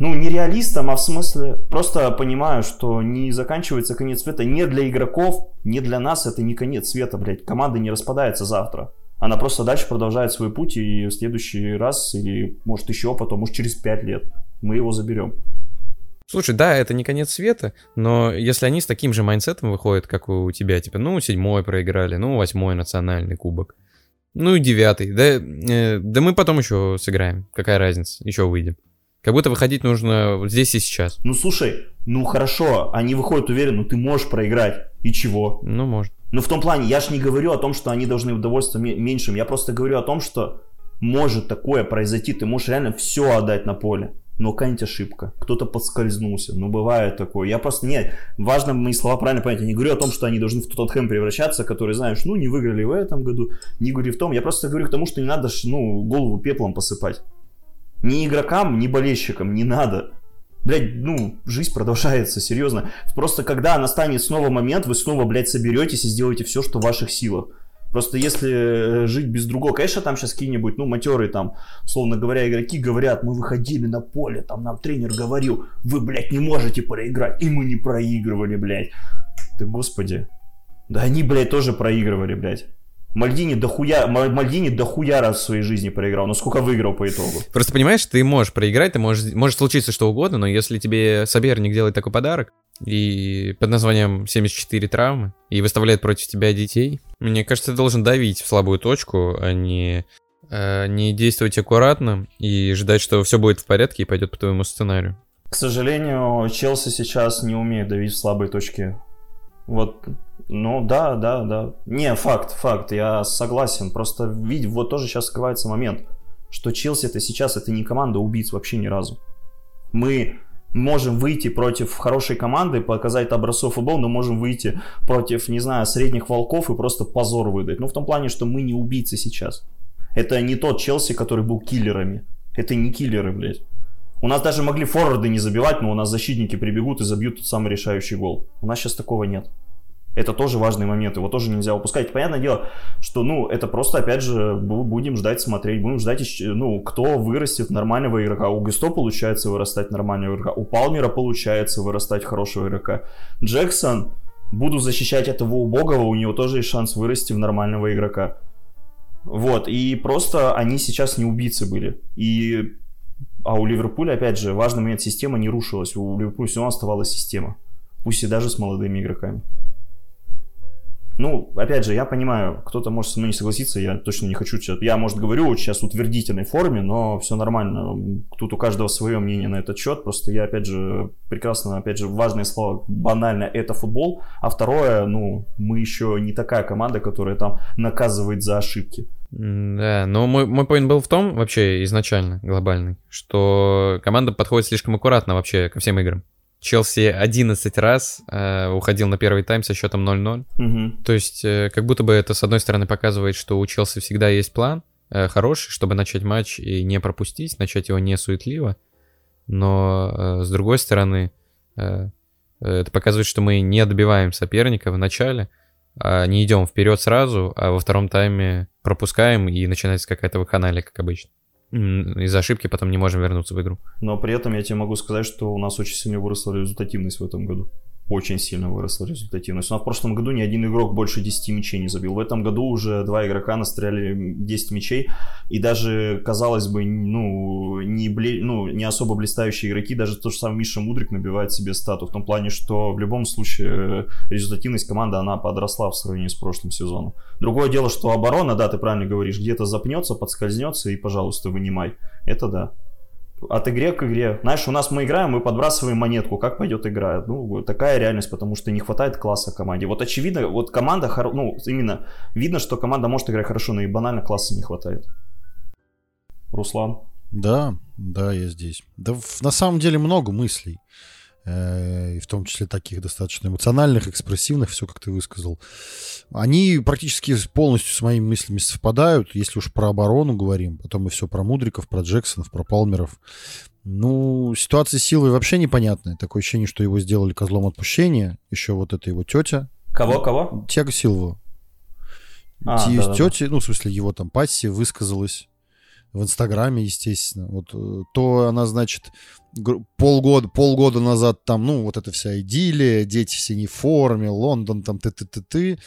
ну, не реалистом, а в смысле, просто понимаю, что не заканчивается конец света не для игроков, не для нас, это не конец света, блядь. Команда не распадается завтра. Она просто дальше продолжает свой путь, и в следующий раз, или может еще потом, может через пять лет, мы его заберем. Слушай, да, это не конец света, но если они с таким же майндсетом выходят, как у тебя, типа, ну, седьмой проиграли, ну, восьмой национальный кубок, ну, и девятый, да, э, да мы потом еще сыграем, какая разница, еще выйдем. Как будто выходить нужно здесь и сейчас. Ну, слушай, ну хорошо, они выходят уверенно, ты можешь проиграть, и чего? Ну, может. Ну, в том плане, я же не говорю о том, что они должны удовольствоваться меньшим, я просто говорю о том, что может такое произойти, ты можешь реально все отдать на поле. Но какая-нибудь ошибка, кто-то подскользнулся, ну бывает такое. Я просто, нет, важно мои слова правильно понять, я не говорю о том, что они должны в Тоттенхэм превращаться, который, знаешь, ну не выиграли в этом году, не говорю в том, я просто говорю к тому, что не надо, ну, голову пеплом посыпать. Ни игрокам, ни болельщикам не надо. Блять, ну, жизнь продолжается, серьезно. Просто когда настанет снова момент, вы снова, блядь, соберетесь и сделаете все, что в ваших силах. Просто если э, жить без другого, конечно, там сейчас какие-нибудь, ну, матерые там, условно говоря, игроки говорят, мы выходили на поле, там нам тренер говорил, вы, блядь, не можете проиграть, и мы не проигрывали, блядь. Да господи. Да они, блядь, тоже проигрывали, блядь. Мальдини дохуя, Мальдини дохуя раз в своей жизни проиграл. Ну сколько выиграл по итогу? Просто понимаешь, ты можешь проиграть, ты можешь, может случиться что угодно, но если тебе соперник делает такой подарок, и под названием 74 травмы, и выставляет против тебя детей, мне кажется, ты должен давить в слабую точку, а не, э, не действовать аккуратно и ждать, что все будет в порядке и пойдет по твоему сценарию. К сожалению, Челси сейчас не умеет давить в слабые точки. Вот ну да, да, да. Не, факт, факт, я согласен. Просто видь, вот тоже сейчас скрывается момент, что Челси это сейчас это не команда убийц вообще ни разу. Мы можем выйти против хорошей команды, показать образцов футбол, но можем выйти против, не знаю, средних волков и просто позор выдать. Ну, в том плане, что мы не убийцы сейчас. Это не тот Челси, который был киллерами. Это не киллеры, блядь. У нас даже могли форварды не забивать, но у нас защитники прибегут и забьют тот самый решающий гол. У нас сейчас такого нет. Это тоже важный момент, его тоже нельзя упускать. Понятное дело, что, ну, это просто, опять же, будем ждать, смотреть, будем ждать, ну, кто вырастет нормального игрока. У Густо получается вырастать нормального игрока, у Палмера получается вырастать хорошего игрока. Джексон, буду защищать этого убогого, у него тоже есть шанс вырасти в нормального игрока. Вот, и просто они сейчас не убийцы были. И... А у Ливерпуля, опять же, важный момент, система не рушилась. У Ливерпуля все равно оставалась система. Пусть и даже с молодыми игроками. Ну, опять же, я понимаю, кто-то может со мной не согласиться, я точно не хочу сейчас, я, может, говорю сейчас в утвердительной форме, но все нормально, тут у каждого свое мнение на этот счет, просто я, опять же, прекрасно, опять же, важное слово, банально, это футбол, а второе, ну, мы еще не такая команда, которая там наказывает за ошибки. Да, но мой, мой point был в том, вообще изначально, глобальный, что команда подходит слишком аккуратно вообще ко всем играм. Челси 11 раз э, уходил на первый тайм со счетом 0-0. Угу. То есть, э, как будто бы это, с одной стороны, показывает, что у Челси всегда есть план э, хороший, чтобы начать матч и не пропустить, начать его не суетливо. Но, э, с другой стороны, э, это показывает, что мы не добиваем соперника в начале, а не идем вперед сразу, а во втором тайме пропускаем и начинается какая-то вакханалия, как обычно из-за ошибки потом не можем вернуться в игру. Но при этом я тебе могу сказать, что у нас очень сильно выросла результативность в этом году очень сильно выросла результативность. Но в прошлом году ни один игрок больше 10 мячей не забил. В этом году уже два игрока настреляли 10 мячей. И даже, казалось бы, ну, не, бле... ну, не особо блистающие игроки, даже тот же самый Миша Мудрик набивает себе стату. В том плане, что в любом случае э, результативность команды, она подросла в сравнении с прошлым сезоном. Другое дело, что оборона, да, ты правильно говоришь, где-то запнется, подскользнется и, пожалуйста, вынимай. Это да от игре к игре. Знаешь, у нас мы играем, мы подбрасываем монетку, как пойдет игра. Ну, такая реальность, потому что не хватает класса команде. Вот очевидно, вот команда, ну, именно видно, что команда может играть хорошо, но и банально класса не хватает. Руслан? Да, да, я здесь. Да на самом деле много мыслей. Э, и в том числе таких достаточно эмоциональных, экспрессивных, все как ты высказал, они практически полностью с моими мыслями совпадают, если уж про оборону говорим, потом мы все про Мудриков, про Джексонов, про Палмеров. Ну, ситуация с силой вообще непонятная. Такое ощущение, что его сделали козлом отпущения. Еще вот эта его тетя. Кого, кого? Тяга Силва. А, да, тети, да. ну, в смысле, его там пассия высказалась в Инстаграме, естественно. Вот э, то она, значит, полгода, полгода назад там, ну, вот эта вся идиллия, дети в синей форме, Лондон, там, ты-ты-ты-ты.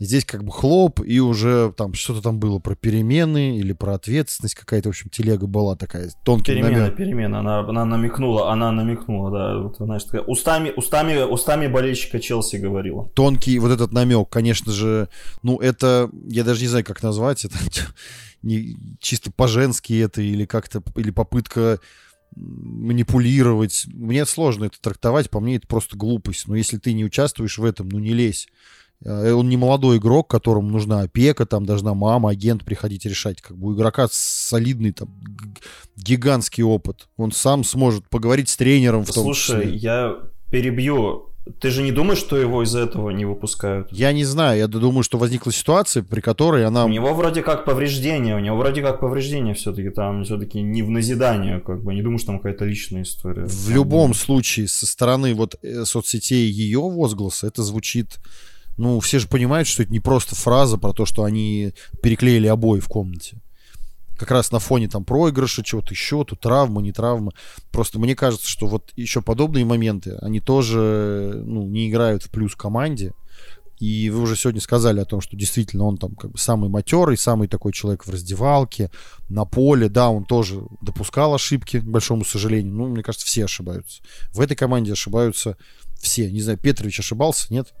Здесь как бы хлоп, и уже там что-то там было про перемены или про ответственность какая-то, в общем, телега была такая, тонкий Перемена, намек. перемена, она, она намекнула, она намекнула, да, вот, знаешь, такая, устами, устами, устами болельщика Челси говорила. Тонкий вот этот намек, конечно же, ну, это, я даже не знаю, как назвать, это [LAUGHS] не, чисто по-женски это или как-то, или попытка манипулировать. Мне сложно это трактовать, по мне это просто глупость. Но если ты не участвуешь в этом, ну не лезь. Э, он не молодой игрок, которому нужна опека, там должна мама, агент приходить решать. Как бы у игрока солидный, там, гигантский опыт. Он сам сможет поговорить с тренером в том Слушай, числе. я перебью ты же не думаешь, что его из-за этого не выпускают? Я не знаю. Я думаю, что возникла ситуация, при которой она... У него вроде как повреждение. У него вроде как повреждение все-таки. Там все-таки не в назидание. Как бы. Не думаю, что там какая-то личная история. В любом случае, со стороны вот э, соцсетей ее возгласа, это звучит... Ну, все же понимают, что это не просто фраза про то, что они переклеили обои в комнате как раз на фоне там проигрыша, чего-то еще, тут травма, не травма. Просто мне кажется, что вот еще подобные моменты, они тоже ну, не играют в плюс команде. И вы уже сегодня сказали о том, что действительно он там как бы самый матерый, самый такой человек в раздевалке, на поле. Да, он тоже допускал ошибки, к большому сожалению. Ну, мне кажется, все ошибаются. В этой команде ошибаются все. Не знаю, Петрович ошибался, нет?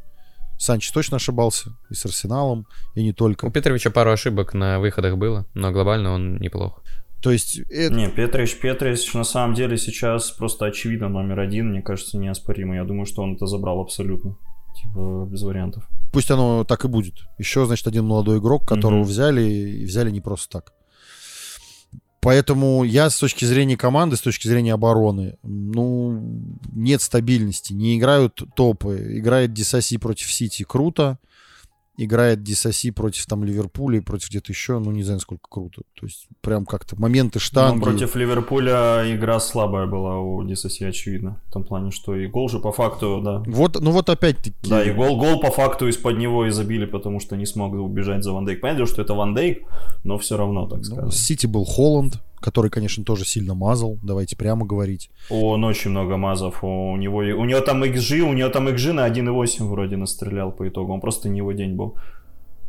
Санчес точно ошибался и с Арсеналом, и не только. У Петровича пару ошибок на выходах было, но глобально он неплох. То есть... Это... Не, Петрич, Петрич на самом деле сейчас просто очевидно номер один, мне кажется, неоспоримо. Я думаю, что он это забрал абсолютно. Типа, без вариантов. Пусть оно так и будет. Еще, значит, один молодой игрок, которого угу. взяли, и взяли не просто так. Поэтому я с точки зрения команды, с точки зрения обороны, ну, нет стабильности. Не играют топы. Играет Дисаси против Сити круто играет Дисаси против там Ливерпуля и против где-то еще, ну не знаю, сколько круто. То есть прям как-то моменты штанги. Ну, против Ливерпуля игра слабая была у Дисаси, очевидно. В том плане, что и гол же по факту, да. Вот, ну вот опять-таки. Да, и гол, гол по факту из-под него и забили, потому что не смог убежать за Ван Дейк. Понятно, что это Ван Дейк, но все равно, так сказать. Ну, Сити был Холланд, который, конечно, тоже сильно мазал, давайте прямо говорить. Он очень много мазов, у него, у него там XG, у него там XG на 1.8 вроде настрелял по итогу, он просто не его день был.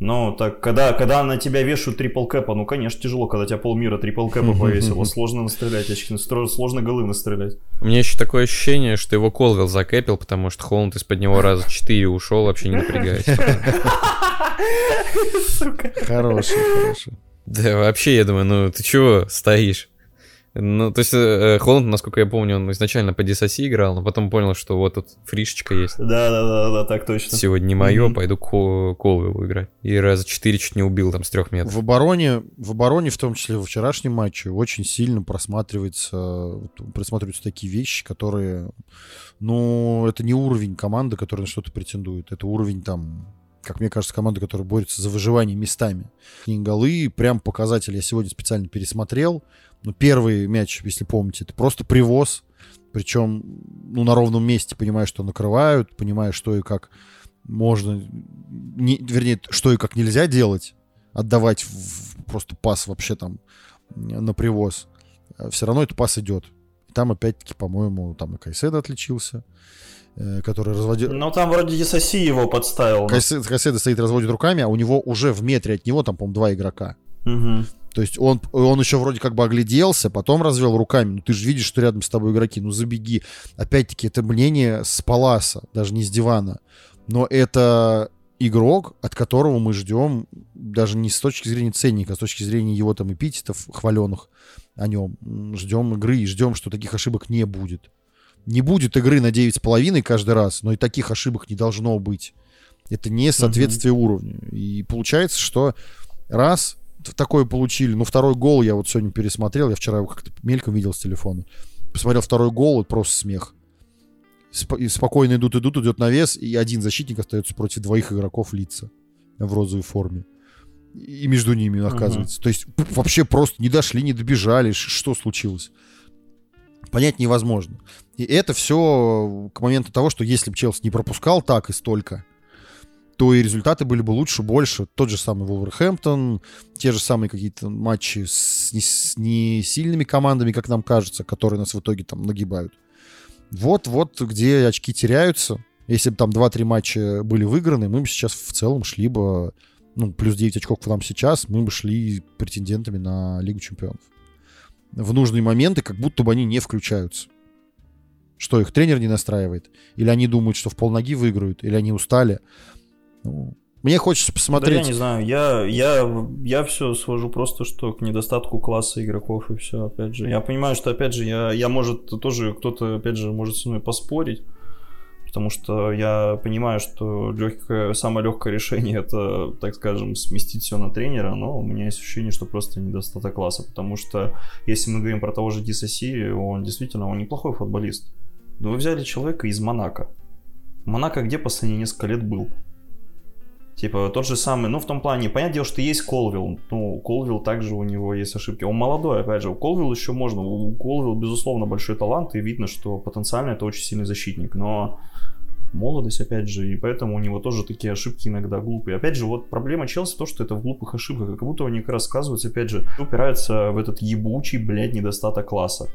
Ну, так, когда, когда на тебя вешают трипл кэпа, ну, конечно, тяжело, когда тебя полмира трипл кэпа [LAUGHS] повесило. Сложно настрелять очки, сложно голы настрелять. У меня еще такое ощущение, что его Колвилл закэпил, потому что Холланд из-под него раза четыре ушел, вообще не напрягаясь. [LAUGHS] Хороший, хороший. Да, вообще, я думаю, ну ты чего стоишь? Ну, то есть э, Холланд, насколько я помню, он изначально по DSSI играл, но потом понял, что вот тут фришечка есть. Да-да-да, так точно. Сегодня не мое, mm-hmm. пойду Колвиллу играть. И раза четыре чуть не убил там с трех метров. В обороне, в обороне, в том числе во вчерашнем матче, очень сильно просматривается, просматриваются такие вещи, которые, ну, это не уровень команды, которая на что-то претендует. Это уровень там как мне кажется, команда, которая борется за выживание местами. Голы, прям показатель я сегодня специально пересмотрел. Ну, первый мяч, если помните, это просто привоз. Причем, ну, на ровном месте, понимая, что накрывают, понимая, что и как можно, не, вернее, что и как нельзя делать, отдавать в, просто пас вообще там на привоз. Все равно этот пас идет. Там, опять-таки, по-моему, там и Кайседа отличился. Э, который разводил... Ну, там вроде Дисаси его подставил. Каседа стоит, разводит руками, а у него уже в метре от него там, по-моему, два игрока. Угу. То есть он, он еще вроде как бы огляделся, потом развел руками. Ну, ты же видишь, что рядом с тобой игроки. Ну, забеги. Опять-таки, это мнение с Паласа, даже не с дивана. Но это игрок, от которого мы ждем даже не с точки зрения ценника, а с точки зрения его там эпитетов хваленых о нем. Ждем игры и ждем, что таких ошибок не будет не будет игры на 9,5 каждый раз, но и таких ошибок не должно быть. Это не соответствие mm-hmm. уровню. И получается, что раз такое получили, ну, второй гол я вот сегодня пересмотрел, я вчера его как-то мельком видел с телефона. Посмотрел второй гол, это просто смех. Сп- и спокойно идут, идут, идет навес, и один защитник остается против двоих игроков лица в розовой форме. И между ними оказывается. Uh-huh. То есть вообще просто не дошли, не добежали. Что случилось? Понять невозможно. И это все к моменту того, что если бы Челси не пропускал так и столько, то и результаты были бы лучше, больше. Тот же самый Вулверхэмптон, те же самые какие-то матчи с не, с не сильными командами, как нам кажется, которые нас в итоге там нагибают. Вот, вот где очки теряются. Если бы там 2-3 матча были выиграны, мы бы сейчас в целом шли бы, ну, плюс 9 очков к нам сейчас, мы бы шли претендентами на Лигу Чемпионов в нужные моменты, как будто бы они не включаются. Что, их тренер не настраивает? Или они думают, что в полноги выиграют? Или они устали? Ну, мне хочется посмотреть. Да я не знаю, я, я, я все свожу просто что к недостатку класса игроков и все, опять же. Я понимаю, что, опять же, я, я может, тоже кто-то, опять же, может со мной поспорить потому что я понимаю, что легкое, самое легкое решение это, так скажем, сместить все на тренера, но у меня есть ощущение, что просто недостаток класса, потому что если мы говорим про того же Дисаси, он действительно он неплохой футболист. Но вы взяли человека из Монако. Монако где последние несколько лет был? Типа тот же самый, ну в том плане, понятное дело, что есть Колвилл, ну Колвилл также у него есть ошибки. Он молодой, опять же, у Колвилл еще можно, у Колвилл безусловно большой талант и видно, что потенциально это очень сильный защитник, но молодость, опять же, и поэтому у него тоже такие ошибки иногда глупые. Опять же, вот проблема Челси то, что это в глупых ошибках, как будто они рассказываются, опять же, упираются в этот ебучий, блядь, недостаток класса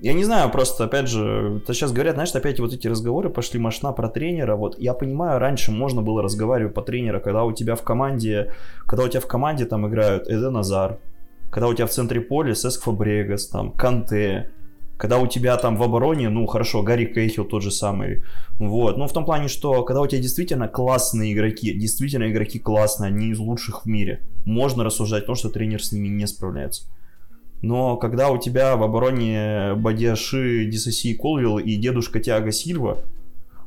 Я не знаю, просто, опять же, то сейчас говорят, знаешь, опять вот эти разговоры пошли машина про тренера. Вот я понимаю, раньше можно было разговаривать по тренера, когда у тебя в команде, когда у тебя в команде там играют Эден Азар, когда у тебя в центре поля Сеск Фабрегас, там, Канте, когда у тебя там в обороне, ну хорошо, Гарри Кейхил тот же самый, вот, ну в том плане, что когда у тебя действительно классные игроки, действительно игроки классные, они из лучших в мире, можно рассуждать о том, что тренер с ними не справляется. Но когда у тебя в обороне Бадиаши, Дисаси Колвилл и дедушка Тиаго Сильва,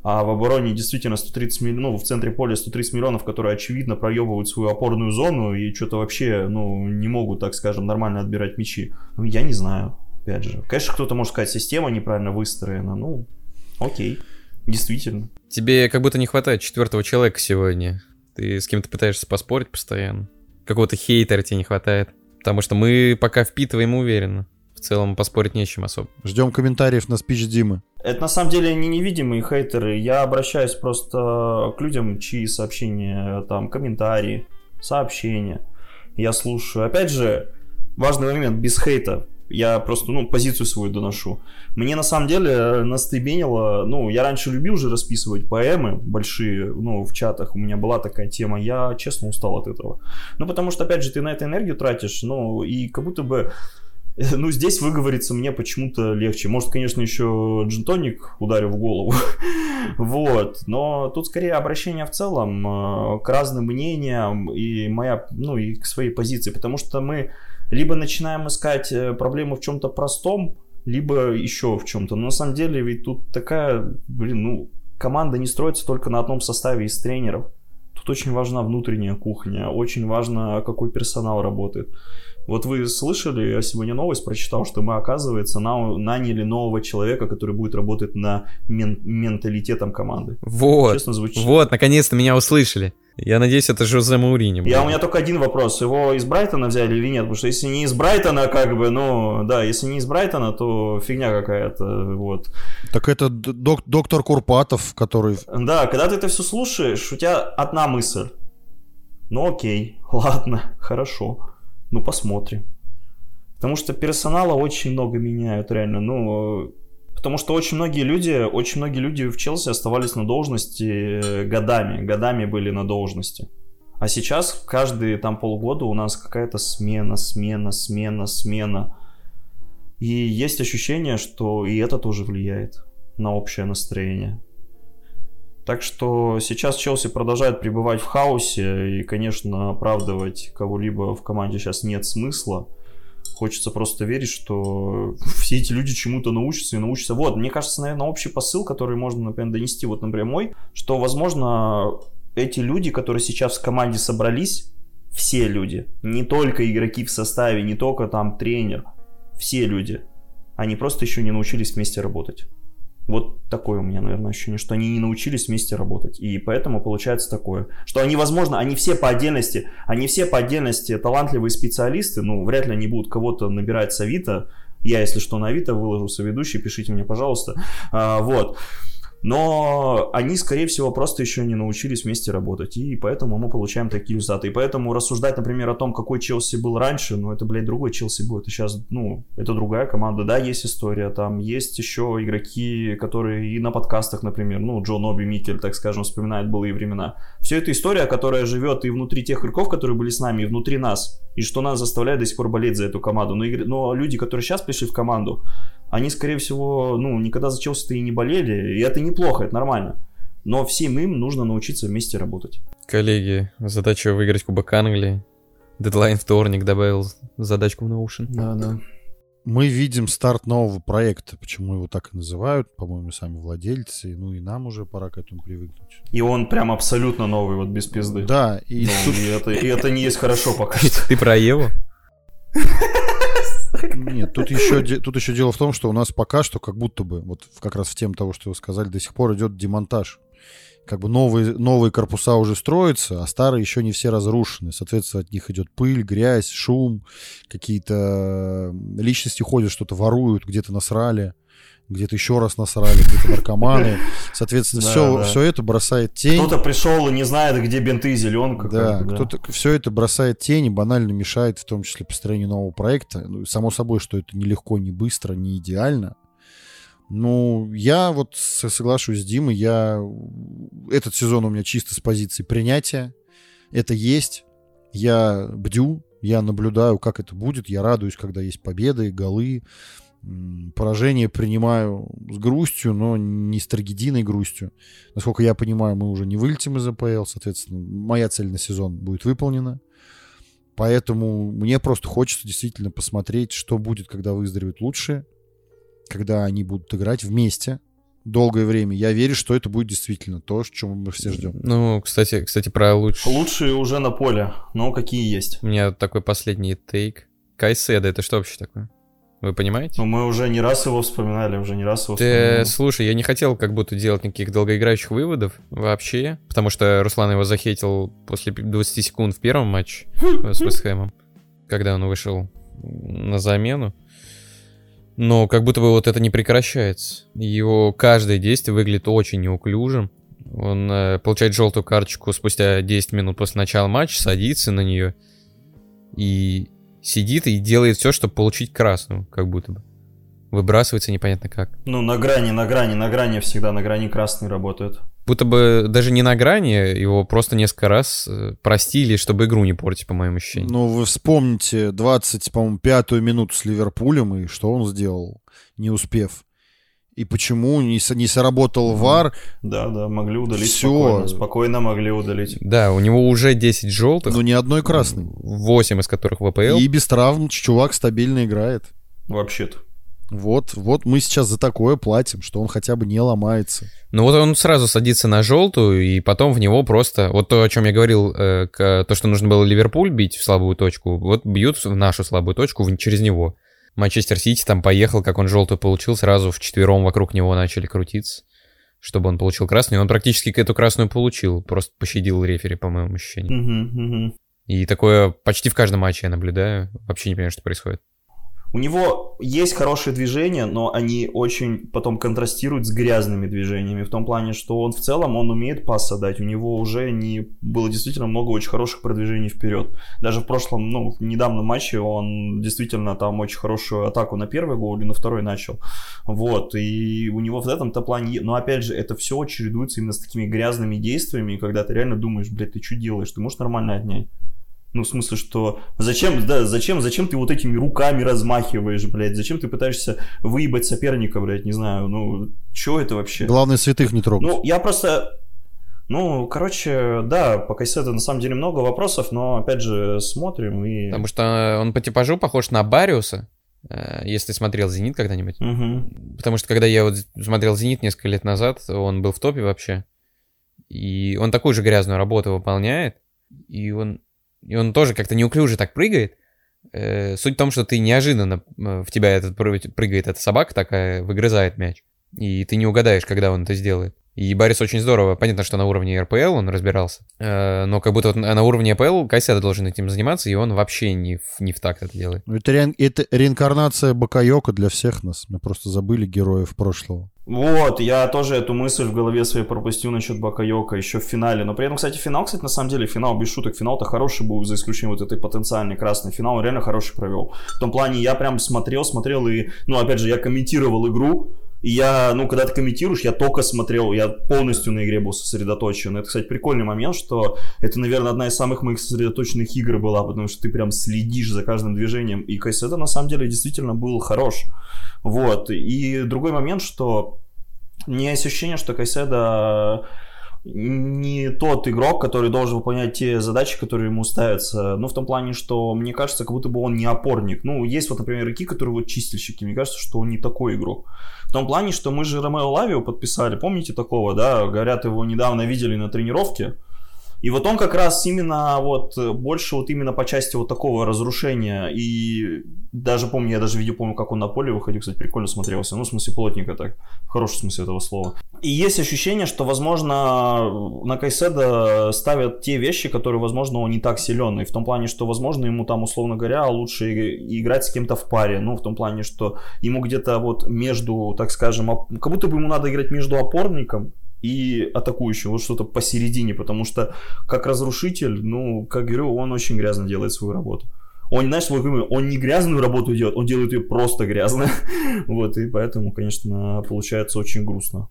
а в обороне действительно 130 миллионов, ну, в центре поля 130 миллионов, которые, очевидно, проебывают свою опорную зону и что-то вообще, ну, не могут, так скажем, нормально отбирать мячи. Ну, я не знаю опять же. Конечно, кто-то может сказать, система неправильно выстроена. Ну, окей, действительно. Тебе как будто не хватает четвертого человека сегодня. Ты с кем-то пытаешься поспорить постоянно. Какого-то хейтера тебе не хватает. Потому что мы пока впитываем уверенно. В целом поспорить нечем особо. Ждем комментариев на спич Димы. Это на самом деле не невидимые хейтеры. Я обращаюсь просто к людям, чьи сообщения, там, комментарии, сообщения. Я слушаю. Опять же, важный момент, без хейта я просто, ну, позицию свою доношу. Мне на самом деле настыбенило, ну, я раньше любил уже расписывать поэмы большие, ну, в чатах у меня была такая тема, я честно устал от этого. Ну, потому что, опять же, ты на это энергию тратишь, ну, и как будто бы [LAUGHS] ну, здесь выговориться мне почему-то легче. Может, конечно, еще джинтоник ударил в голову. [LAUGHS] вот. Но тут скорее обращение в целом э, к разным мнениям и моя, ну, и к своей позиции. Потому что мы либо начинаем искать э, проблему в чем-то простом, либо еще в чем-то. Но на самом деле ведь тут такая, блин, ну, команда не строится только на одном составе из тренеров. Тут очень важна внутренняя кухня, очень важно, какой персонал работает. Вот вы слышали, я сегодня новость прочитал, что мы, оказывается, на, наняли нового человека, который будет работать на мен, менталитетом команды. Вот, Честно звучит. вот, наконец-то меня услышали. Я надеюсь, это Жозе Маурини. Я, у меня только один вопрос. Его из Брайтона взяли или нет? Потому что если не из Брайтона, как бы, ну, да, если не из Брайтона, то фигня какая-то, вот. Так это док доктор Курпатов, который... Да, когда ты это все слушаешь, у тебя одна мысль. Ну окей, [LAUGHS] ладно, хорошо. Ну посмотрим. Потому что персонала очень много меняют, реально. Ну, Потому что очень многие люди, очень многие люди в Челси оставались на должности э, годами, годами были на должности. А сейчас каждые там полгода у нас какая-то смена, смена, смена, смена. И есть ощущение, что и это тоже влияет на общее настроение. Так что сейчас Челси продолжает пребывать в хаосе, и, конечно, оправдывать кого-либо в команде сейчас нет смысла. Хочется просто верить, что все эти люди чему-то научатся и научатся. Вот, мне кажется, наверное, общий посыл, который можно, например, донести, вот, мой, что, возможно, эти люди, которые сейчас в команде собрались, все люди, не только игроки в составе, не только там тренер, все люди, они просто еще не научились вместе работать. Вот такое у меня, наверное, ощущение, что они не научились вместе работать. И поэтому получается такое. Что они, возможно, они все по отдельности, они все по отдельности талантливые специалисты, ну, вряд ли они будут кого-то набирать с Авито. Я, если что, на Авито выложу соведущий, пишите мне, пожалуйста. А, вот но они, скорее всего, просто еще не научились вместе работать, и поэтому мы получаем такие результаты. И поэтому рассуждать, например, о том, какой Челси был раньше, ну, это, блядь, другой Челси будет. И сейчас, ну, это другая команда. Да, есть история, там есть еще игроки, которые и на подкастах, например, ну, Джон Оби Микель, так скажем, вспоминает былые времена. Все это история, которая живет и внутри тех игроков, которые были с нами, и внутри нас, и что нас заставляет до сих пор болеть за эту команду. Но, но люди, которые сейчас пришли в команду, они, скорее всего, ну, никогда за Челси-то и не болели, и это неплохо, это нормально. Но всем им нужно научиться вместе работать. Коллеги, задача выиграть Кубок Англии. Дедлайн вторник добавил задачку в Notion. Да, да. Мы видим старт нового проекта, почему его так и называют, по-моему, сами владельцы, ну и нам уже пора к этому привыкнуть. И он прям абсолютно новый, вот без пизды. Да, и, ну, и, это, и это не есть хорошо пока [LAUGHS] что. Ты про Еву? [LAUGHS] Нет, тут еще, тут еще дело в том, что у нас пока что как будто бы, вот как раз в тем того, что вы сказали, до сих пор идет демонтаж. Как бы новые, новые корпуса уже строятся, а старые еще не все разрушены. Соответственно, от них идет пыль, грязь, шум, какие-то личности ходят, что-то воруют, где-то насрали где-то еще раз насрали, где-то наркоманы. [LAUGHS] Соответственно, да, все, да. все это бросает тень. Кто-то пришел и не знает, где бинты и зеленка. Да, да. кто-то все это бросает тень и банально мешает, в том числе построению нового проекта. Ну, само собой, что это нелегко, не быстро, не идеально. Ну, я вот соглашусь с Димой, я... Этот сезон у меня чисто с позиции принятия. Это есть. Я бдю, я наблюдаю, как это будет. Я радуюсь, когда есть победы, голы. Поражение принимаю с грустью, но не с трагедийной грустью. Насколько я понимаю, мы уже не вылетим из АПЛ, соответственно, моя цель на сезон будет выполнена. Поэтому мне просто хочется действительно посмотреть, что будет, когда выздоровеют лучшие когда они будут играть вместе долгое время. Я верю, что это будет действительно то, чего мы все ждем. Ну, кстати, кстати, про лучшие. Лучшие уже на поле, но какие есть. У меня такой последний тейк. Кайседа, это что вообще такое? Вы понимаете? Ну, мы уже не раз его вспоминали, уже не раз его Ты, вспоминали. слушай, я не хотел как будто делать никаких долгоиграющих выводов вообще, потому что Руслан его захейтил после 20 секунд в первом матче [LAUGHS] с Вестхэмом, когда он вышел на замену. Но как будто бы вот это не прекращается. Его каждое действие выглядит очень неуклюжим. Он э, получает желтую карточку спустя 10 минут после начала матча, садится на нее и сидит и делает все, чтобы получить красную, как будто бы. Выбрасывается непонятно как. Ну, на грани, на грани, на грани всегда, на грани красный работает. Будто бы даже не на грани, его просто несколько раз э, простили, чтобы игру не портить, по моим ощущениям. Ну, вы вспомните 20, по-моему, пятую минуту с Ливерпулем, и что он сделал, не успев. И почему не, не сработал ВАР? Да, да, могли удалить Всё. спокойно. Спокойно могли удалить. Да, у него уже 10 желтых, Ну, ни одной красной. 8 из которых в АПЛ. И без травм чувак стабильно играет. Вообще-то. Вот, вот мы сейчас за такое платим, что он хотя бы не ломается. Ну вот он сразу садится на желтую, и потом в него просто... Вот то, о чем я говорил, э, к- то, что нужно было Ливерпуль бить в слабую точку, вот бьют в нашу слабую точку в- через него. Манчестер Сити там поехал, как он желтую получил, сразу в четвером вокруг него начали крутиться, чтобы он получил красную. И он практически эту красную получил, просто пощадил рефери, по моему ощущениям. Мгм, мгм. И такое почти в каждом матче я наблюдаю. Вообще не понимаю, что происходит. У него есть хорошие движения, но они очень потом контрастируют с грязными движениями. В том плане, что он в целом, он умеет пас отдать. У него уже не было действительно много очень хороших продвижений вперед. Даже в прошлом, ну, в недавнем матче он действительно там очень хорошую атаку на первый гол и на второй начал. Вот. И у него в этом-то плане... Но опять же, это все чередуется именно с такими грязными действиями, когда ты реально думаешь, блядь, ты что делаешь? Ты можешь нормально отнять? Ну, в смысле, что зачем, да, зачем, зачем ты вот этими руками размахиваешь, блядь? Зачем ты пытаешься выебать соперника, блядь? Не знаю, ну, что это вообще? Главное, святых не трогать. Ну, я просто... Ну, короче, да, по Кайседу на самом деле много вопросов, но, опять же, смотрим и... Потому что он по типажу похож на Бариуса, э, если смотрел «Зенит» когда-нибудь. Мгм. Потому что когда я вот смотрел «Зенит» несколько лет назад, он был в топе вообще. И он такую же грязную работу выполняет. И он, и он тоже как-то неуклюже так прыгает. Э, суть в том, что ты неожиданно э, в тебя этот пры- прыгает эта собака такая, выгрызает мяч. И ты не угадаешь, когда он это сделает. И Барис очень здорово. Понятно, что на уровне РПЛ он разбирался. Э, но как будто вот на уровне РПЛ Кайседа должен этим заниматься, и он вообще не в, не в такт это делает. Это, реин- это реинкарнация Бакайока для всех нас. Мы просто забыли героев прошлого. Вот, я тоже эту мысль в голове своей пропустил насчет Бакайока еще в финале. Но при этом, кстати, финал, кстати, на самом деле, финал без шуток, финал-то хороший был, за исключением вот этой потенциальной красной. Финал он реально хороший провел. В том плане, я прям смотрел, смотрел и, ну, опять же, я комментировал игру, и я, ну, когда ты комментируешь, я только смотрел, я полностью на игре был сосредоточен. Это, кстати, прикольный момент, что это, наверное, одна из самых моих сосредоточенных игр была, потому что ты прям следишь за каждым движением. И Кайседа, на самом деле, действительно был хорош. Вот. И другой момент, что не ощущение, что Кайседа не тот игрок, который должен выполнять те задачи, которые ему ставятся. Ну, в том плане, что мне кажется, как будто бы он не опорник. Ну, есть вот, например, игроки, которые вот чистильщики. Мне кажется, что он не такой игрок. В том плане, что мы же Ромео Лавио подписали, помните такого, да? Говорят, его недавно видели на тренировке. И вот он как раз именно вот э, больше вот именно по части вот такого разрушения. И даже помню, я даже видео помню, как он на поле выходил, кстати, прикольно смотрелся. Ну, в смысле, плотненько так, в хорошем смысле этого слова. И есть ощущение, что, возможно, на Кайседа ставят те вещи, которые, возможно, он не так силен. И в том плане, что, возможно, ему там, условно говоря, лучше играть с кем-то в паре. Ну, в том плане, что ему где-то вот между, так скажем, оп- как будто бы ему надо играть между опорником и атакующим, вот что-то посередине, потому что как разрушитель, ну, как говорю, он очень грязно делает свою работу. Он, знаешь, вот, он не грязную работу делает, он делает ее просто грязно. [LAUGHS] вот, и поэтому, конечно, получается очень грустно.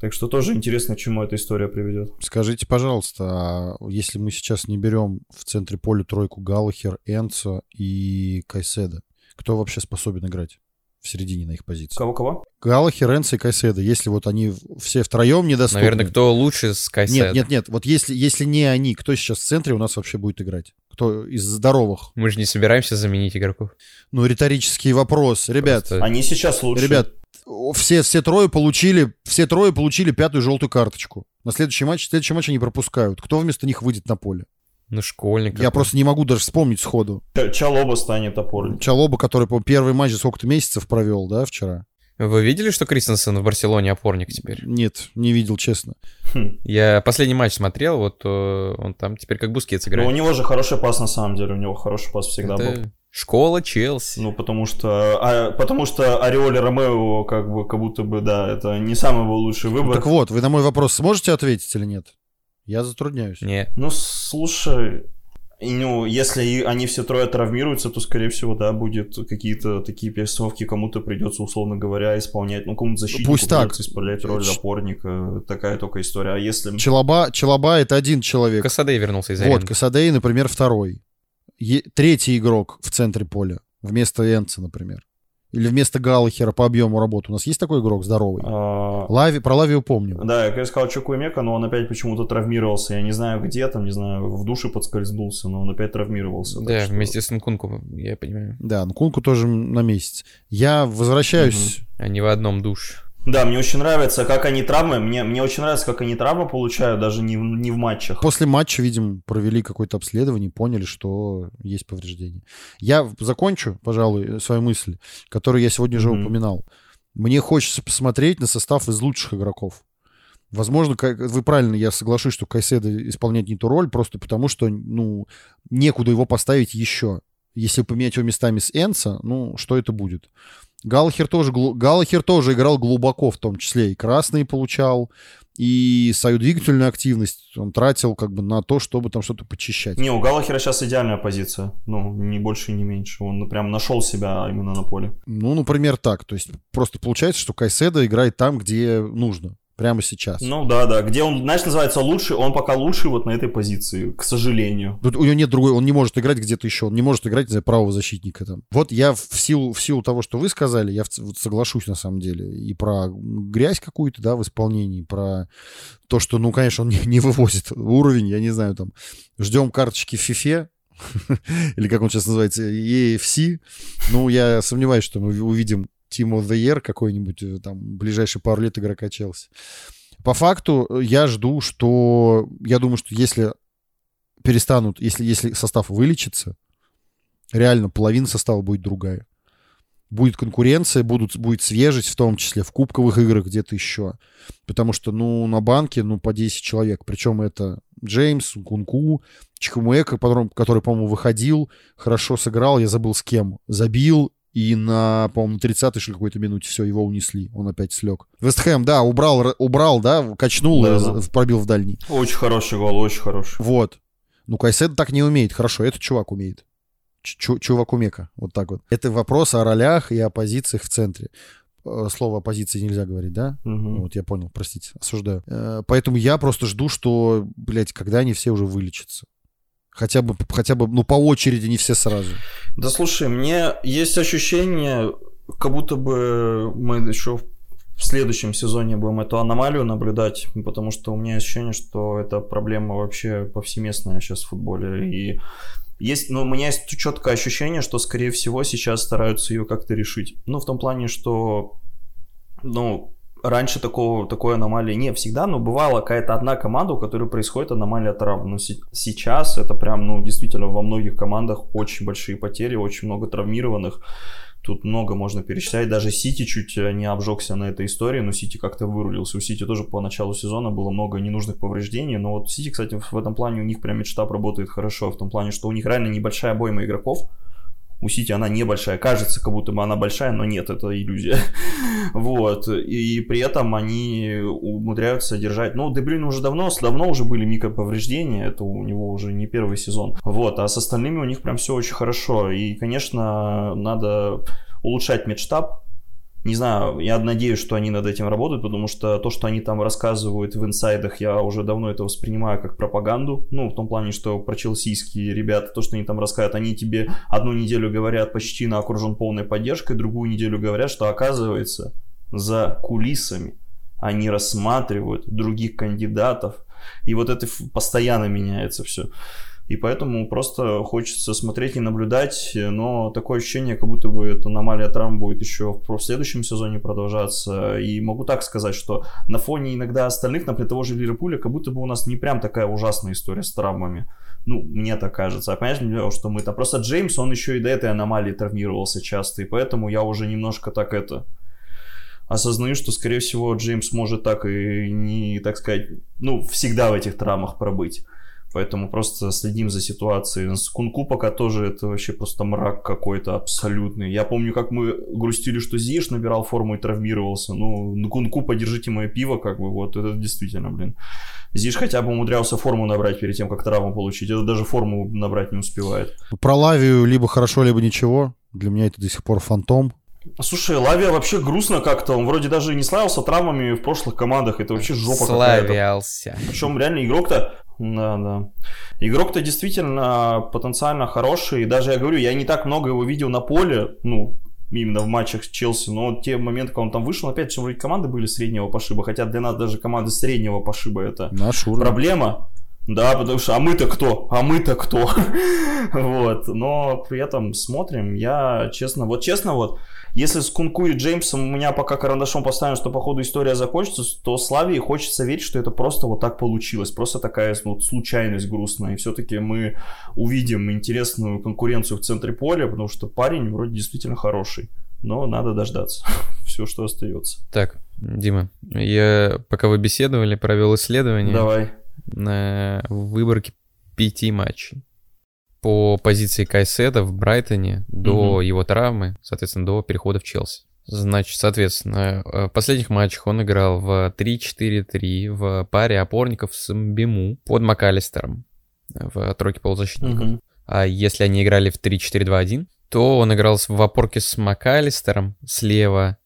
Так что тоже интересно, к чему эта история приведет. Скажите, пожалуйста, а если мы сейчас не берем в центре поля тройку Галлахер, Энцо и Кайседа, кто вообще способен играть? В середине на их позиции. Кого-кого? Галахер, Ренс и Кайседа. Если вот они все втроем недоступны... Наверное, кто лучше с Кайседа? Нет, нет, нет. Вот если, если не они, кто сейчас в центре у нас вообще будет играть? Кто из здоровых? Мы же не собираемся заменить игроков. Ну, риторический вопрос. Ребят, Просто- Они сейчас лучше. ребят, все, все трое получили, все трое получили пятую желтую карточку. На следующий матч, следующий матч они пропускают. Кто вместо них выйдет на поле? Ну, школьник. Я просто не могу даже вспомнить сходу. Чалоба станет опорой. Чалоба, который, по первый матч за сколько-то месяцев провел, да, вчера? Вы видели, что Кристенсен в Барселоне опорник теперь? Нет, не видел, честно. Хм. Я последний матч смотрел, вот э, он там теперь как Бускетс Но играет. у него же хороший пас на самом деле. У него хороший пас всегда был. Это школа Челси. Ну, потому что, а, потому что Ореоли Ромео, как бы, как будто бы, да, это не самый его лучший Ну, выбор. так вот, вы на мой вопрос сможете ответить или нет? Я затрудняюсь. Не, Ну, слушай, ну, если они все трое травмируются, то, скорее всего, да, будет какие-то такие перестановки, кому-то придется, условно говоря, исполнять, ну, кому-то защитнику Пусть так. исполнять роль Ч- опорника, такая только история. А если... Челоба, Челоба это один человек. Касадей вернулся из Вот, аренды. Касадей, например, второй. Е- третий игрок в центре поля. Вместо Энца, например. Или вместо Галлахера по объему работы. У нас есть такой игрок здоровый? а, Лави, про Лавию помню. Да, я, конечно, сказал Чукуемека, но он опять почему-то травмировался. Я не знаю где, там, не знаю, в душе подскользнулся, но он опять травмировался. Да, что- вместе с Нкунку, я понимаю. Да, Нкунку тоже на месяц. Я возвращаюсь. Они в одном душе. Да, мне очень нравится, как они травмы, мне, мне очень нравится, как они травмы получают, даже не в, не в матчах. После матча, видимо, провели какое-то обследование, поняли, что есть повреждения. Я закончу, пожалуй, свою мысль, которую я сегодня уже Мгм. упоминал. Мне хочется посмотреть на состав из лучших игроков. Возможно, вы правильно, я соглашусь, что Кайседо исполняет не ту роль, просто потому что, ну, некуда его поставить еще. Если поменять его местами с Энса, ну, что это будет? Галлахер тоже, Галлахер тоже играл глубоко, в том числе и красные получал, и свою двигательную активность он тратил как бы на то, чтобы там что-то почищать. Не, у Галлахера сейчас идеальная позиция. Ну, ни больше, ни меньше. Он ну, прям нашел себя именно на поле. Ну, например, так. То есть просто получается, что Кайседо играет там, где нужно. Прямо сейчас. Ну да, да. Где он, знаешь, называется лучший, он пока лучший вот на этой позиции, к сожалению. Тут у него нет другой, он не может играть где-то еще, он не может играть за правого защитника там. Вот я в силу, в силу того, что вы сказали, я в вот соглашусь на самом деле и про грязь какую-то, да, в исполнении, про то, что, ну, конечно, он [LAUGHS] не, не вывозит уровень, я не знаю, там, ждем карточки в фифе, [LAUGHS] или как он сейчас называется, EFC. Ну, я сомневаюсь, что мы увидим The Year какой-нибудь, э, там, ближайшие пару лет игрока Челси. По факту э, я жду, что... Я думаю, что если перестанут, если, если состав вылечится, реально половина состава будет другая. Будет конкуренция, будут, будет свежесть, в том числе в кубковых играх где-то еще. Потому что, ну, на банке, ну, по 10 человек. Причем это Джеймс, Кунку, Чхумуэка, который, который, по-моему, выходил, хорошо сыграл, я забыл с кем. Забил, и на, по-моему, 30-й что какой-то минуте все, его унесли. Он опять слег. Вестхэм, да, убрал, убрал, да, качнул, Да, и да. з- пробил в дальний. Очень хороший гол, очень хороший. Вот. Ну, Кайсет так не умеет. Хорошо, этот чувак умеет. Чу- чувак умека. Вот так вот. Это вопрос о ролях и о позициях в центре. Э, Слово оппозиции нельзя говорить, да? Мгм. Вот я понял, простите, осуждаю. Э, Поэтому я просто жду, что, блядь, когда они все уже вылечатся. Хотя бы, хотя бы, ну, по очереди, не все сразу. Да слушай, мне есть ощущение, как будто бы мы еще в следующем сезоне будем эту аномалию наблюдать, потому что у меня ощущение, что это проблема вообще повсеместная сейчас в футболе. И есть, ну, у меня есть четкое ощущение, что, скорее всего, сейчас стараются ее как-то решить. Ну, в том плане, что, ну, раньше такого, такой аномалии не всегда, но бывала какая-то одна команда, у которой происходит аномалия травм. Но се- сейчас это прям, ну, действительно, во многих командах очень большие потери, очень много травмированных. Тут много можно перечислять. Даже Сити чуть э, не обжегся на этой истории, но Сити как-то вырулился. У Сити тоже по началу сезона было много ненужных повреждений. Но вот Сити, кстати, в этом плане у них прям медштаб работает хорошо. В том плане, что у них реально небольшая обойма игроков. У Сити она небольшая, кажется, как будто бы она большая, но нет, это иллюзия. [LAUGHS] вот. И при этом они умудряются держать... Ну, Дебрюйн уже давно, давно уже были микроповреждения, это у него уже не первый сезон. Вот. А с остальными у них прям все очень хорошо. И, конечно, надо улучшать медштаб, не знаю, я надеюсь, что они над этим работают, потому что то, что они там рассказывают в инсайдах, я уже давно это воспринимаю как пропаганду. Ну, в том плане, что про челсийские ребята, то, что они там рассказывают, они тебе одну неделю говорят почти на окружен полной поддержкой, другую неделю говорят, что оказывается за кулисами они рассматривают других кандидатов, и вот это постоянно меняется все. И поэтому просто хочется смотреть и наблюдать, но такое ощущение, как будто бы эта аномалия травм будет еще в следующем сезоне продолжаться. И могу так сказать, что на фоне иногда остальных, например, того же Ливерпуля, как будто бы у нас не прям такая ужасная история с травмами. Ну, мне так кажется. А понимаешь, что мы там... Просто Джеймс, он еще и до этой аномалии травмировался часто, и поэтому я уже немножко так это осознаю, что, скорее всего, Джеймс может так и не, так сказать, ну, всегда в этих травмах пробыть. Поэтому просто следим за ситуацией. С Кунку пока тоже это вообще просто мрак какой-то абсолютный. Я помню, как мы грустили, что Зиш набирал форму и травмировался. Ну, на Кунку подержите мое пиво, как бы, вот это действительно, блин. Зиш хотя бы умудрялся форму набрать перед тем, как травму получить. Это даже форму набрать не успевает. Про Лавию либо хорошо, либо ничего. Для меня это до сих пор фантом. Слушай, Лавия вообще грустно как-то. Он вроде даже не славился травмами в прошлых командах. Это вообще жопа Славился. какая-то. Причем реально игрок-то да, да. Игрок-то действительно потенциально хороший. Даже я говорю, я не так много его видел на поле, ну, именно в матчах с Челси, но те моменты, когда он там вышел, опять же, вроде команды были среднего пошиба, хотя для нас даже команды среднего пошиба это Наш проблема. Да, потому что, а мы-то кто? А мы-то кто? [LAUGHS] вот, но при этом смотрим, я честно, вот честно вот, если с Кунку и Джеймсом у меня пока карандашом поставим, что по ходу история закончится, то Славии хочется верить, что это просто вот так получилось. Просто такая ну, случайность грустная. И все-таки мы увидим интересную конкуренцию в центре поля, потому что парень вроде действительно хороший. Но надо дождаться. [LAUGHS] Все, что остается. Так, Дима, я пока вы беседовали, провел исследование. Давай. На выборке пяти матчей по позиции Кайседа в Брайтоне до угу. его травмы, соответственно, до перехода в Челси. Значит, соответственно, э, в последних матчах он играл в 3-4-3 в паре опорников с Мбиму под МакАлистером в тройке полузащитников. Угу. А если они играли в 3-4-2-1, то он играл в опорке с МакАлистером, слева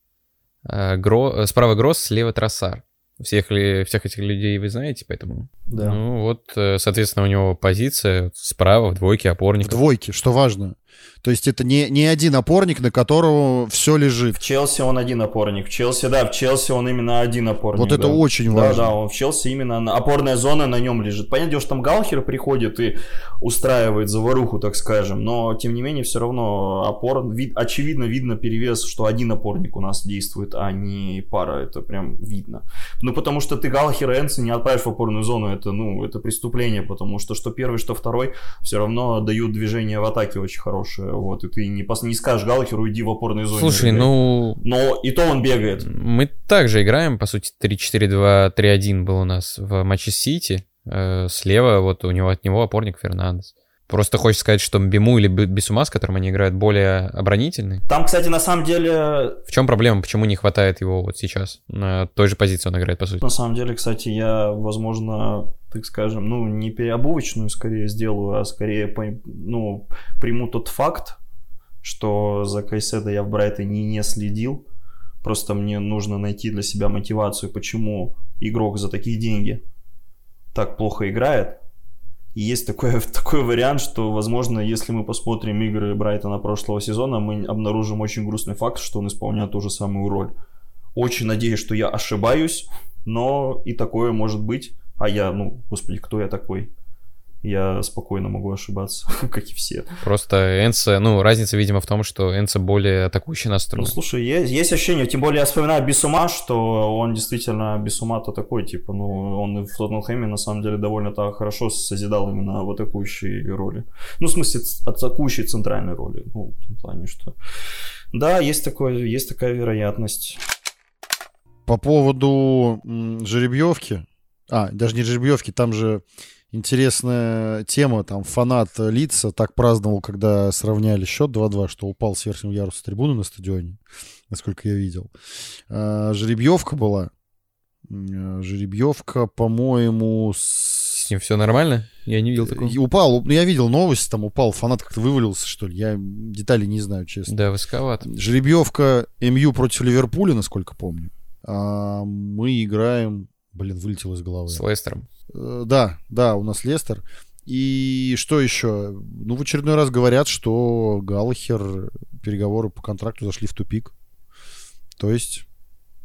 э, Гро... Э, справа Гросс, слева Троссар. Всех, ли, всех этих людей вы знаете, поэтому... Да. Ну вот, э, соответственно, у него позиция справа в двойке опорник. В двойке, что важно. То есть это не, не один опорник, на которого все лежит. В Челси он один опорник. В Челси, да, в Челси он именно один опорник. Вот это да. очень важно. Да, да, он в Челси именно опорная зона на нем лежит. Понятно, что там Галхер приходит и устраивает заваруху, так скажем, но тем не менее все равно опор, вид, очевидно видно перевес, что один опорник у нас действует, а не пара. Это прям видно. Ну потому что ты Галхера Энси не отправишь в опорную зону, это ну это преступление, потому что что первый, что второй все равно дают движение в атаке очень хорошее вот, и ты не, пос... не скажешь Галахеру, иди в опорную зону. Слушай, ну... Но и то он бегает. Мы также играем, по сути, 3-4-2-3-1 был у нас в матче Сити. Э, слева вот у него от него опорник Фернандес. Просто хочешь сказать, что Биму или Бисума, с которым они играют, более оборонительный? Там, кстати, на самом деле... В чем проблема? Почему не хватает его вот сейчас? На той же позиции он играет, по сути. На самом деле, кстати, я, возможно, так скажем, ну, не переобувочную скорее сделаю, а скорее, ну, приму тот факт, что за Кайседа я в Брайтоне не следил. Просто мне нужно найти для себя мотивацию, почему игрок за такие деньги так плохо играет. И есть такой, [LAUGHS] такой вариант, что, возможно, если мы посмотрим игры Брайтона прошлого сезона, мы обнаружим очень грустный факт, что он исполняет ту же самую роль. Очень надеюсь, что я ошибаюсь, но и такое может быть. А я, ну, господи, кто я такой? Я спокойно могу ошибаться, [LAUGHS] как и все. Просто Энса, ну, разница, видимо, в том, что Энса более атакующий настроен. Ну, слушай, есть, есть ощущение, тем более я вспоминаю Бисума, что он действительно, Бисума-то такой, типа, ну, он в Тоттенхэме, на самом деле, довольно так хорошо созидал именно в атакующей роли. Ну, в смысле, атакующей центральной роли, ну, в том плане, что... Да, есть, такое, есть такая вероятность. По поводу жеребьевки, а, даже не жеребьевки, там же интересная тема. Там фанат лица так праздновал, когда сравняли счет 2-2, что упал с верхнего яруса трибуны на стадионе, насколько я видел. А, жеребьевка была. А, жеребьевка, по-моему, с... С ним все нормально? Я не видел такого. И упал, ну я видел новость, там упал, фанат как-то вывалился, что ли. Я деталей не знаю, честно. Да, высоковато. Жеребьевка МЮ против Ливерпуля, насколько помню. А мы играем... Блин, вылетело из головы. С Лестером. Э, Да, да, у нас Лестер. И что еще? Ну, в очередной раз говорят, что Галлахер, переговоры по контракту зашли в тупик. То есть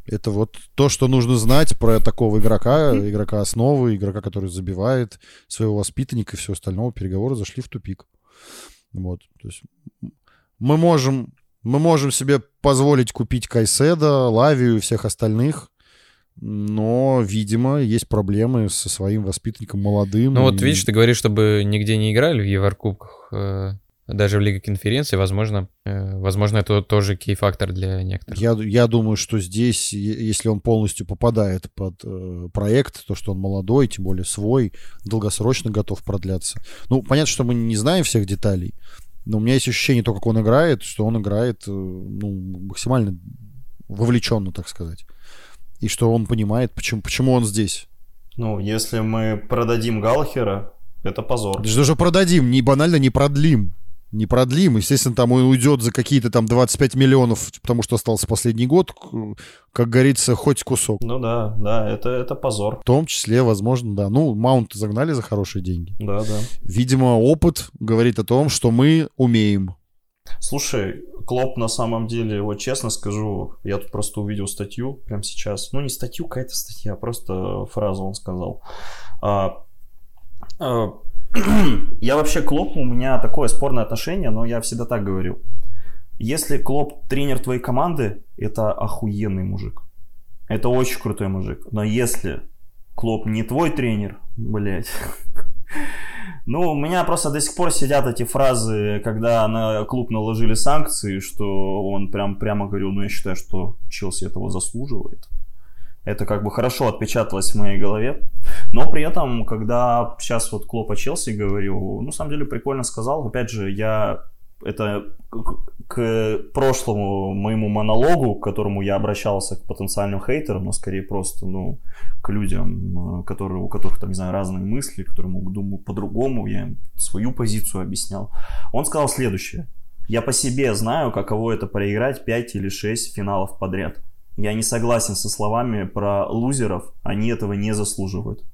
это вот то, что нужно знать про такого игрока, игрока основы, игрока, который забивает своего воспитанника и все остальное. Переговоры зашли в тупик. Вот. То есть мы можем, мы можем себе позволить купить Кайседа, Лавию и всех остальных, но, видимо, есть проблемы со своим воспитанником молодым. Ну вот и- видишь, ты говоришь, чтобы нигде не играли в Еврокубках, э, даже в Лиге конференции, возможно, э, возможно, это тоже кей-фактор для некоторых. Я, я думаю, что здесь, если он полностью попадает под э, проект, то, что он молодой, тем более свой, долгосрочно готов продляться. Ну, понятно, что мы не знаем всех деталей, но у меня есть ощущение, то, как он играет, что он играет э, ну, максимально вовлеченно, так сказать. И что он понимает, почему, почему он здесь. Ну, если мы продадим Галлахера, это позор. Что же продадим, не банально не продлим. Не продлим. Естественно, там он уйдет за какие-то там 25 миллионов, потому что остался последний год. Как говорится, хоть кусок. Ну да, да, это, это позор. В том числе, возможно, да. Ну, Маунт загнали за хорошие деньги. Да, да. Видимо, опыт говорит о том, что мы умеем. Слушай, Клоп на самом деле, вот честно скажу, я тут просто увидел статью прямо сейчас. Ну, не статью, какая-то статья, просто фразу он сказал. А, а, [CLEARS THROAT] я вообще к Клопу, у меня такое спорное отношение, но я всегда так говорил. Если Клоп тренер твоей команды, это охуенный мужик. Это очень крутой мужик. Но если Клоп не твой тренер, блять, [LAUGHS] ну, у меня просто до сих пор сидят эти фразы, когда на клуб наложили санкции, что он прям прямо говорил, ну, я считаю, что Челси этого заслуживает. Это как бы хорошо отпечаталось в моей голове. Но при этом, когда сейчас вот Клоп о Челси говорил, ну, на самом деле, прикольно сказал. Опять же, я это к- прошлому моему монологу, к которому я обращался к потенциальным хейтерам, но скорее просто, ну, к людям, э, которые, у которых, там, не знаю, разные мысли, которые могут думать по-другому, я им свою позицию объяснял. Он сказал следующее. Я по себе знаю, каково это проиграть 5 или 6 финалов подряд. Я не согласен со словами про лузеров, они этого не заслуживают.